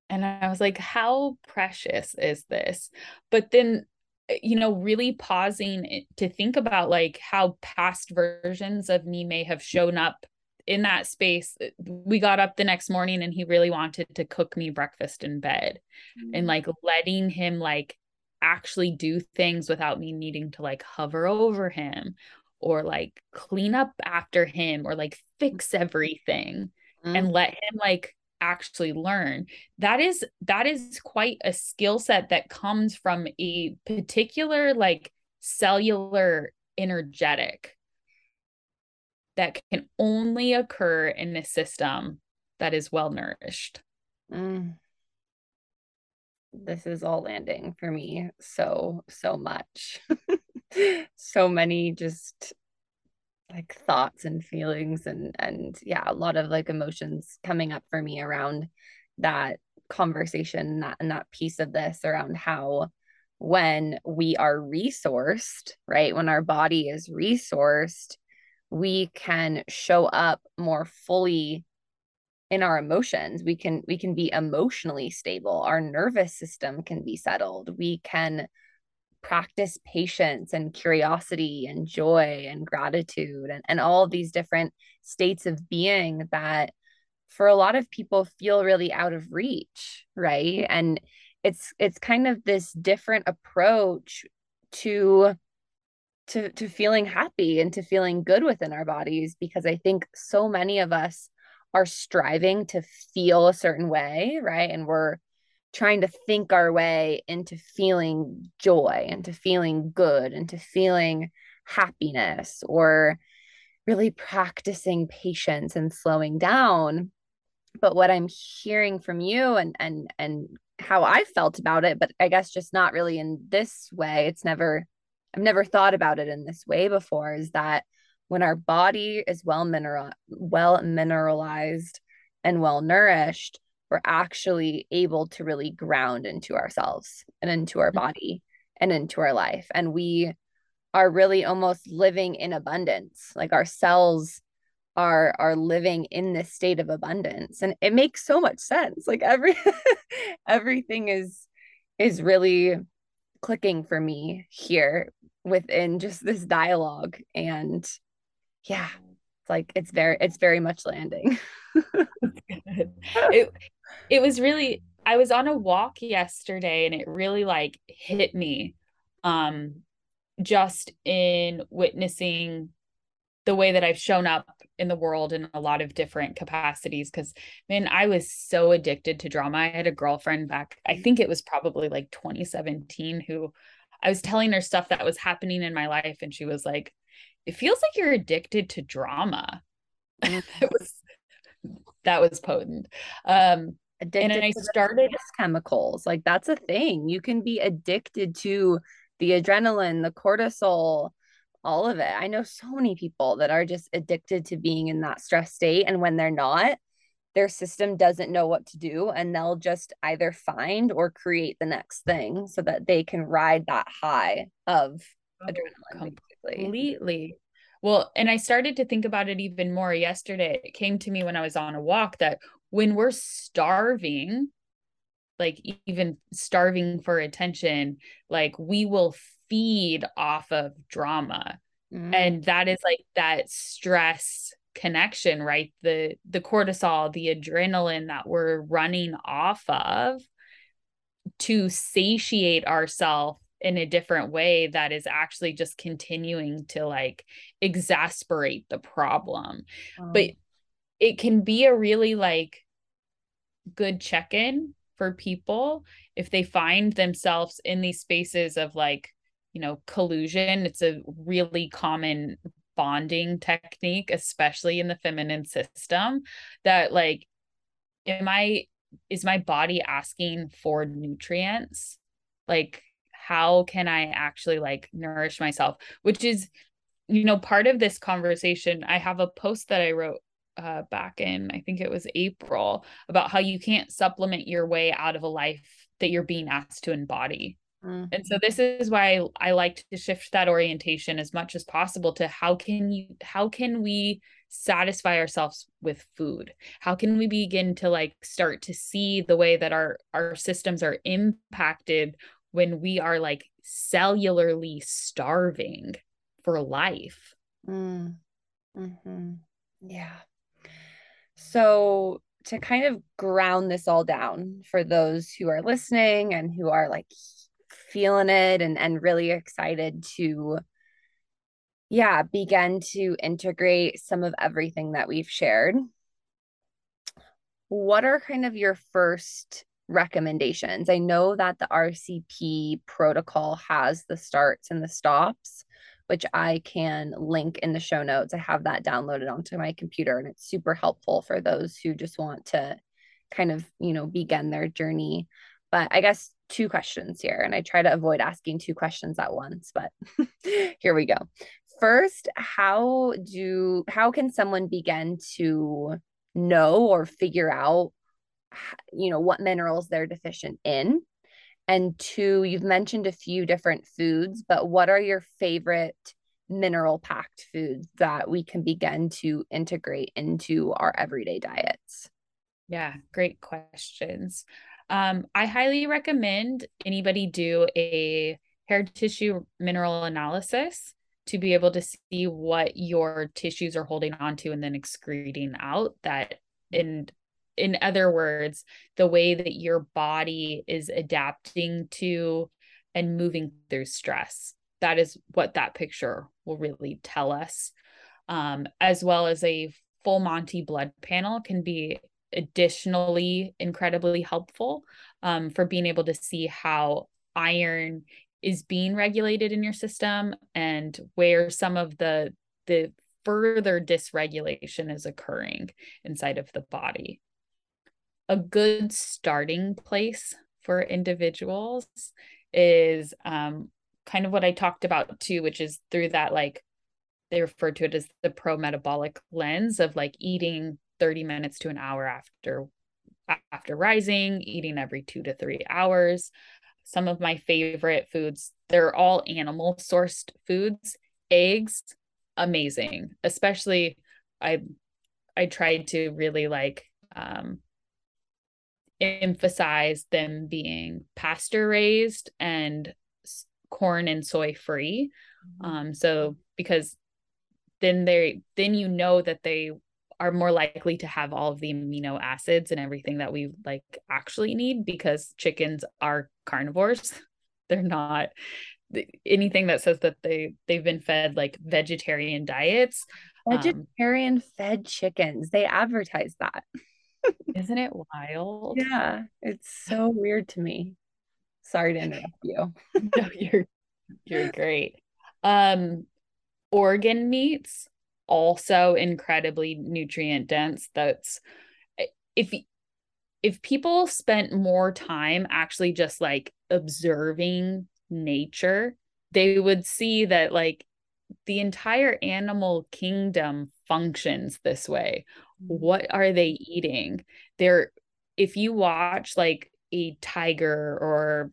And I was like, how precious is this? But then, eh, you know, really pausing to think about like how past versions of me may have shown up in that space. Eh, we got up the next morning and he really wanted to cook me breakfast in bed mm-hmm. and mm. like letting him like actually do things without me needing to like hover over him or like clean up after him or like fix everything mm-hmm. and let him like actually learn that is that is quite a skill set that comes from a particular like cellular energetic that can only occur in a system that is well nourished mm. This is all landing for me so so much. So many just like thoughts and feelings and and yeah a lot of like emotions coming up for me around that conversation that and that piece of this around how when we are resourced right when our body is resourced we can show up more fully in our emotions we can we can be emotionally stable our nervous system can be settled we can practice patience and curiosity and joy and gratitude and, and all these different states of being that for a lot of people feel really out of reach right? Mm-hmm. And it's it's kind of this different approach to to to feeling happy and to feeling good within our bodies because i think so many of us are striving to feel a certain way right and we're trying to think our way into feeling joy, into feeling good, into feeling happiness, or really practicing patience and slowing down. But what I'm hearing from you and and and how I felt about it, but I guess just not really in this way. It's never I've never thought about it in this way before is that when our body is well mineral well mineralized and well nourished, we're actually able to really ground into ourselves and into our body and into our life. And we are really almost living in abundance. Like our cells are are living in this state of abundance. And it makes so much sense. Like every everything is is really clicking for me here within just this dialogue. And yeah, it's like it's very it's very much landing. it it was really I was on a walk yesterday and it really like hit me um just in witnessing the way that I've shown up in the world in a lot of different capacities. Because man I was so addicted to drama. I had a girlfriend back I think it was probably like 2017 who I was telling her stuff that was happening in my life and she was like it feels like you're addicted to drama it was that was potent um addicted and I started chemicals. Like that's a thing. You can be addicted to the adrenaline, the cortisol, all of it. I know so many people that are just addicted to being in that stress state. And when they're not, their system doesn't know what to do. And they'll just either find or create the next thing so that they can ride that high of oh, adrenaline. Completely. Well, and I started to think about it even more yesterday. It came to me when I was on a walk that when we're starving like even starving for attention like we will feed off of drama mm-hmm. and that is like that stress connection right the the cortisol the adrenaline that we're running off of to satiate ourselves in a different way that is actually just continuing to like exasperate the problem. Um, but it can be a really like good check-in for people if they find themselves in these spaces of like you know collusion. It's a really common bonding technique especially in the feminine system that like am i is my body asking for nutrients? Like how can i actually like nourish myself which is you know part of this conversation i have a post that i wrote uh, back in, I think it was April, about how you can't supplement your way out of a life that you're being asked to embody. Mm-hmm. And so this is why I, I like to shift that orientation as much as possible to how can you how can we satisfy ourselves with food how can we begin to like start to see the way that our our systems are impacted when we are like cellularly starving for life mm. mm-hmm. yeah so to kind of ground this all down for those who are listening and who are like feeling it and and really excited to yeah, begin to integrate some of everything that we've shared. What are kind of your first recommendations? I know that the RCP protocol has the starts and the stops, which I can link in the show notes. I have that downloaded onto my computer and it's super helpful for those who just want to kind of, you know, begin their journey. But I guess two questions here and I try to avoid asking two questions at once, but here we go first how do how can someone begin to know or figure out you know what minerals they're deficient in. And two you've mentioned a few different foods but what are your favorite mineral packed foods that we can begin to integrate into our everyday diets? Yeah great questions. Um, i highly recommend anybody do a hair tissue mineral analysis to be able to see what your tissues are holding on to and then excreting out that in in other words the way that your body is adapting to and moving through stress. That is what that picture will really tell us. Um, as well as a full monty blood panel can be additionally incredibly helpful um, for being able to see how iron is being regulated in your system and where some of the the further dysregulation is occurring inside of the body a good starting place for individuals is um, kind of what i talked about too which is through that like they refer to it as the pro metabolic lens of like eating 30 minutes to an hour after after rising eating every 2 to 3 hours some of my favorite foods. They're all animal sourced foods. Eggs, amazing. Especially I I tried to really like um emphasize them being pasture raised and corn and soy free. Mm-hmm. Um so because then they then you know that they are more likely to have all of the amino acids and everything that we like actually need because chickens are carnivores they're not anything that says that they they've been fed like vegetarian diets vegetarian um, fed chickens they advertise that isn't it wild? Yeah it's so weird to me. Sorry to interrupt you. No you're you're great. Um organ meats also incredibly nutrient dense. That's if if people spent more time actually just like observing nature they would see that like the entire animal kingdom functions this way. What are they eating they're if you watch like a tiger or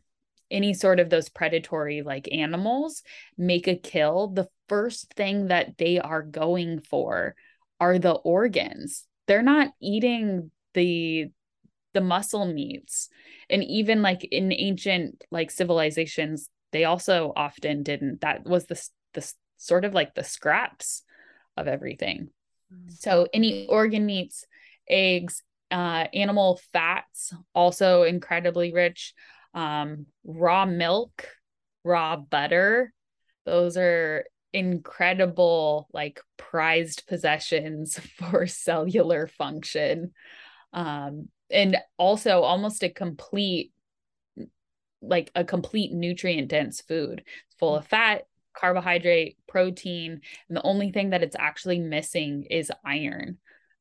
any sort of those predatory like animals make a kill, the first thing that they are going for are the organs. They're not eating the the muscle meats. And even like in ancient like civilizations, they also often didn't. That was the the sort of like the scraps of everything. Mm. So any organ meats, eggs, uh, animal fats, also incredibly rich um, raw milk, raw butter. Those are incredible, like prized possessions for cellular function. Um, and also almost a complete, like a complete nutrient dense food, it's full of fat, carbohydrate, protein, and the only thing that it's actually missing is iron.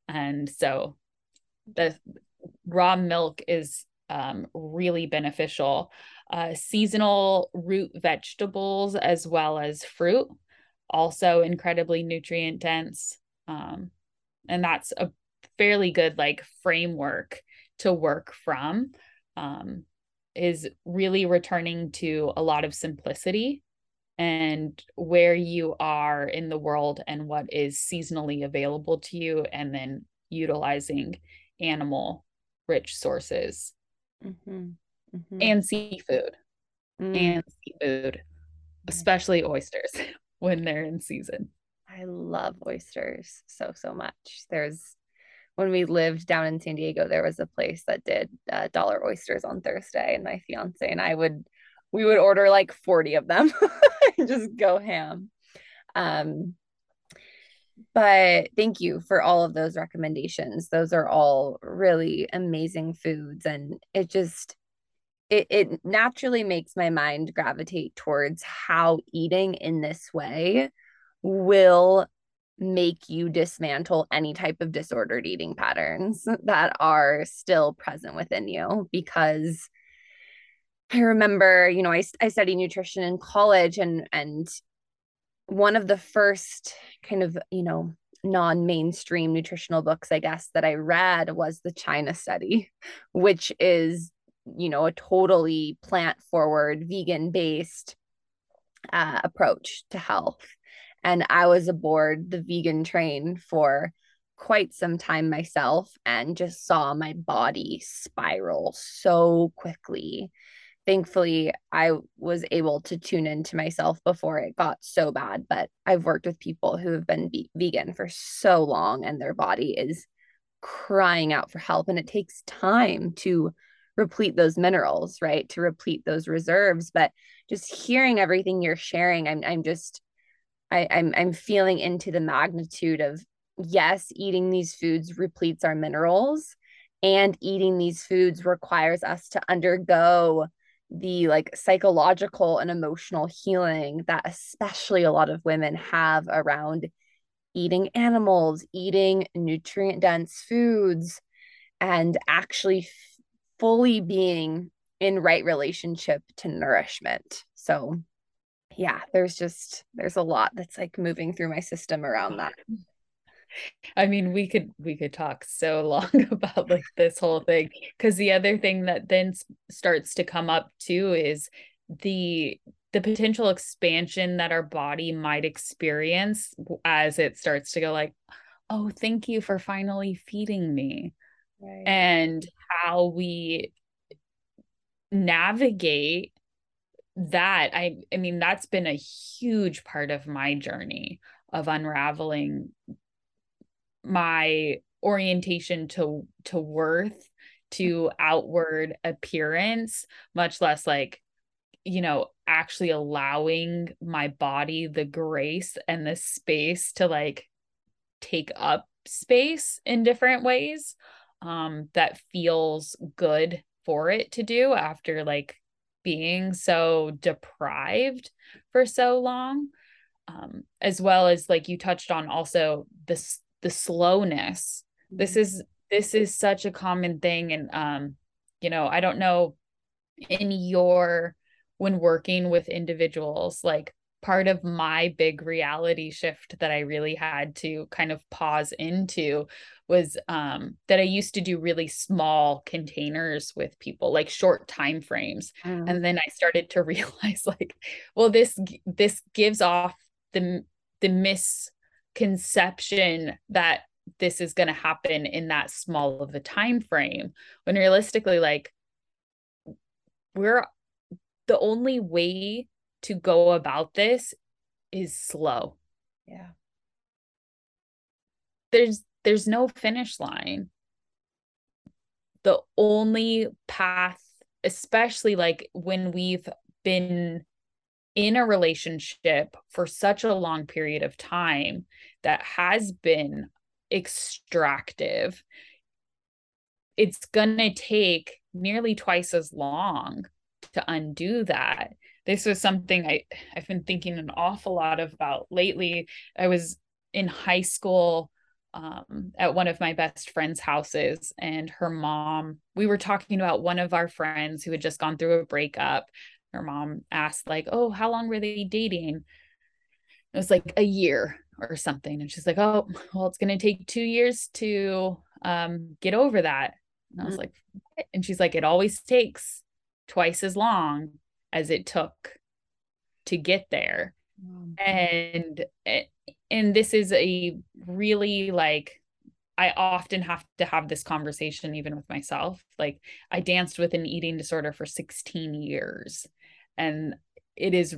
And so the raw milk is um, really beneficial. Uh, seasonal root vegetables as well as fruit, also incredibly nutrient dense. Um, and that's a fairly good like framework to work from. Um, is really returning to a lot of simplicity and where you are in the world and what is seasonally available to you and then utilizing animal rich sources mm-hmm. Mm-hmm. and seafood mm. and seafood especially oysters when they're in season i love oysters so so much there's when we lived down in san diego there was a place that did uh, dollar oysters on thursday and my fiance and i would we would order like 40 of them and just go ham. Um, but thank you for all of those recommendations. Those are all really amazing foods. And it just, it, it naturally makes my mind gravitate towards how eating in this way will make you dismantle any type of disordered eating patterns that are still present within you because I remember, you know, I, I studied nutrition in college and and one of the first kind of, you know, non-mainstream nutritional books, I guess, that I read was the China study, which is, you know, a totally plant-forward, vegan-based uh, approach to health. And I was aboard the vegan train for quite some time myself and just saw my body spiral so quickly thankfully I was able to tune into myself before it got so bad. But I've worked with people who have been be- vegan for so long and their body is crying out for help. And it takes time to replete those minerals, right? To replete those reserves. But just hearing everything you're sharing, I'm I'm just I, I'm I'm feeling into the magnitude of yes, eating these foods repletes our minerals. And eating these foods requires us to undergo the like psychological and emotional healing that especially a lot of women have around eating animals, eating nutrient dense foods, and actually f- fully being in right relationship to nourishment. So, yeah, there's just there's a lot that's like moving through my system around that. Mm-hmm. I mean, we could we could talk so long about like this whole thing because the other thing that then starts to come up too is the the potential expansion that our body might experience as it starts to go like, "Oh, thank you for finally feeding me." Right. And how we navigate that I I mean that's been a huge part of my journey of unraveling my orientation to to worth to outward appearance much less like you know actually allowing my body the grace and the space to like take up space in different ways um that feels good for it to do after like being so deprived for so long. Um as well as like you touched on also this the slowness this mm-hmm. is this is such a common thing and um you know i don't know in your when working with individuals like part of my big reality shift that i really had to kind of pause into was um that i used to do really small containers with people like short time frames mm. and then i started to realize like well this this gives off the the miss conception that this is going to happen in that small of a time frame when realistically like we're the only way to go about this is slow. Yeah. There's there's no finish line. The only path especially like when we've been in a relationship for such a long period of time that has been extractive, it's going to take nearly twice as long to undo that. This was something I, I've been thinking an awful lot about lately. I was in high school um, at one of my best friend's houses, and her mom, we were talking about one of our friends who had just gone through a breakup her mom asked like oh how long were they dating? It was like a year or something. And she's like oh well it's going to take two years to um, get over that. And i was mm-hmm. like and she's like it always takes twice as long as it took to get there. And eh, and this is a really like I often have to have this conversation even with myself. Like I danced with an eating disorder for 16 years and it is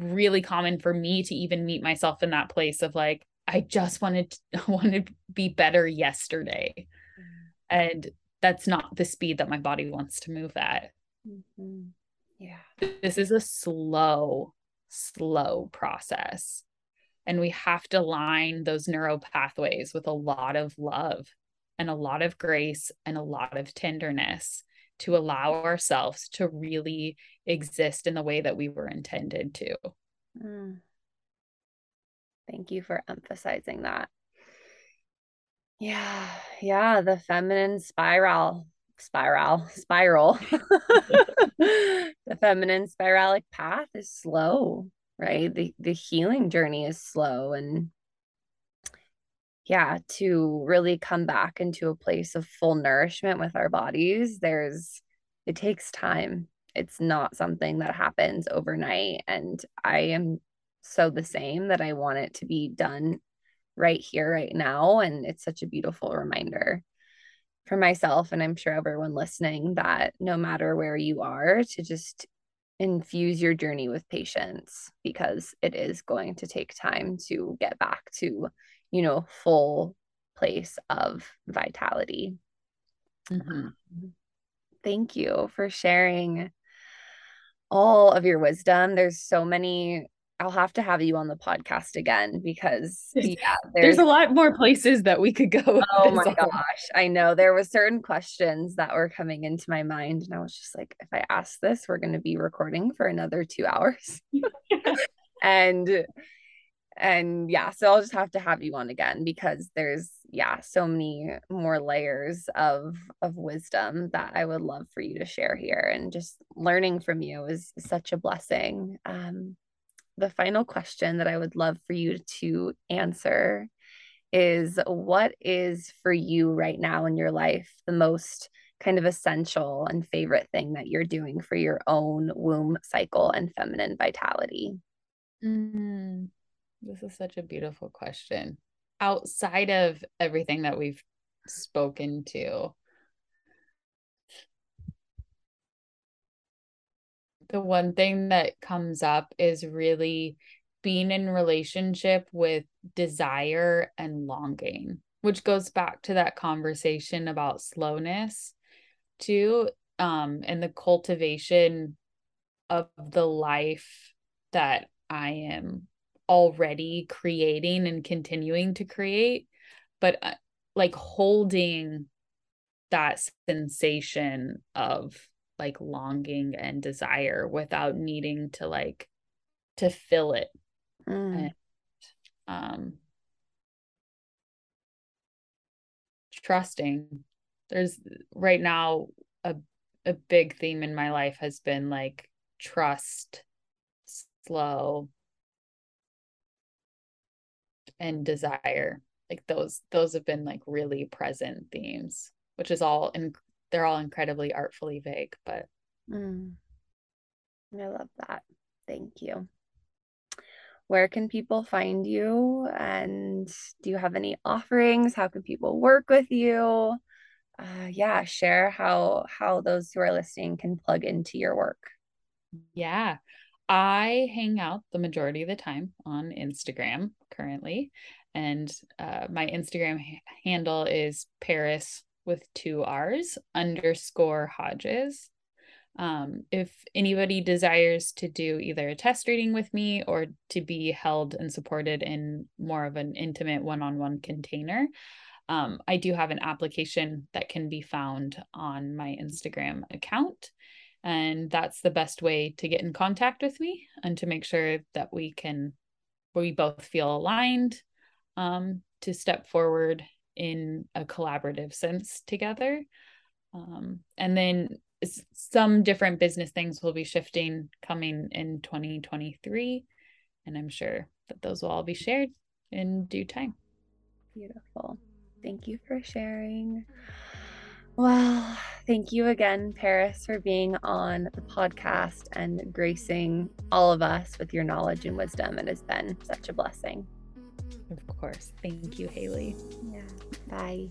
really common for me to even meet myself in that place of like I just wanted to, wanted to be better yesterday. Mm-hmm. And that's not the speed that my body wants to move at. Mm-hmm. Yeah. This is a slow, slow process. And we have to line those neural pathways with a lot of love and a lot of grace and a lot of tenderness to allow ourselves to really exist in the way that we were intended to. Mm. Thank you for emphasizing that. Yeah, yeah, the feminine spiral, spiral, spiral. the feminine spiralic path is slow, right? The the healing journey is slow and yeah, to really come back into a place of full nourishment with our bodies, there's it takes time. It's not something that happens overnight and I am so the same that I want it to be done right here, right now. And it's such a beautiful reminder for myself, and I'm sure everyone listening, that no matter where you are, to just infuse your journey with patience because it is going to take time to get back to, you know, full place of vitality. Mm-hmm. Thank you for sharing all of your wisdom. There's so many I'll have to have you on the podcast again because yeah, there's, there's a lot more places that we could go. Oh my gosh, I know there was certain questions that were coming into my mind, and I was just like, if I ask this, we're going to be recording for another two hours, and and yeah, so I'll just have to have you on again because there's yeah so many more layers of of wisdom that I would love for you to share here, and just learning from you is such a blessing. Um, the final question that I would love for you to answer is what is for you right now in your life the most kind of essential and favorite thing that you're doing for your own womb cycle and feminine vitality? Mm, this is such a beautiful question. Outside of everything that we've spoken to, the one thing that comes up is really being in relationship with desire and longing which goes back to that conversation about slowness too um and the cultivation of the life that i am already creating and continuing to create but uh, like holding that sensation of like longing and desire without needing to like to fill it mm. and, um trusting there's right now a a big theme in my life has been like trust slow and desire like those those have been like really present themes which is all and they're all incredibly artfully vague, but mm. I love that. Thank you. Where can people find you? And do you have any offerings? How can people work with you? Uh, yeah, share how how those who are listening can plug into your work. Yeah, I hang out the majority of the time on Instagram currently, and uh, my Instagram ha- handle is Parris with two R's underscore Hodges. Um, if anybody desires to do either a test reading with me or to be held and supported in more of an intimate one on one container, um, I do have an application that can be found on my Instagram account. And that's the best way to get in contact with me and to make sure that we can, we both feel aligned um, to step forward in a collaborative sense together. Um, and then some different business things will be shifting coming in 2023. And I'm sure that those will all be shared in due time. Beautiful. Thank you for sharing. Well, thank you again, Parris, for being on the podcast and gracing all of us with your knowledge and wisdom. It has been such a blessing. Of course. Thank you, Haley. Yeah. Bye.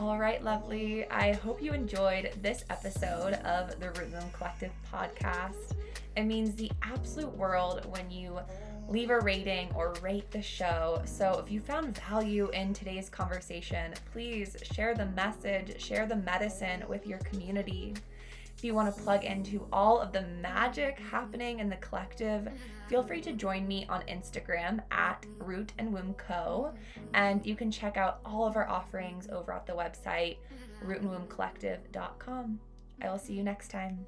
All right, lovely. I hope you enjoyed this episode of the Root Womb Collective podcast. It means the absolute world when you leave a rating or rate the show. So if you found value in today's conversation, please share the message, share the medicine with your community. If you want to plug into all of the magic happening in the collective, feel free to join me on Instagram at Root and Womb Co. And you can check out all of our offerings over at the website rootandwombcollective.com. I will see you next time.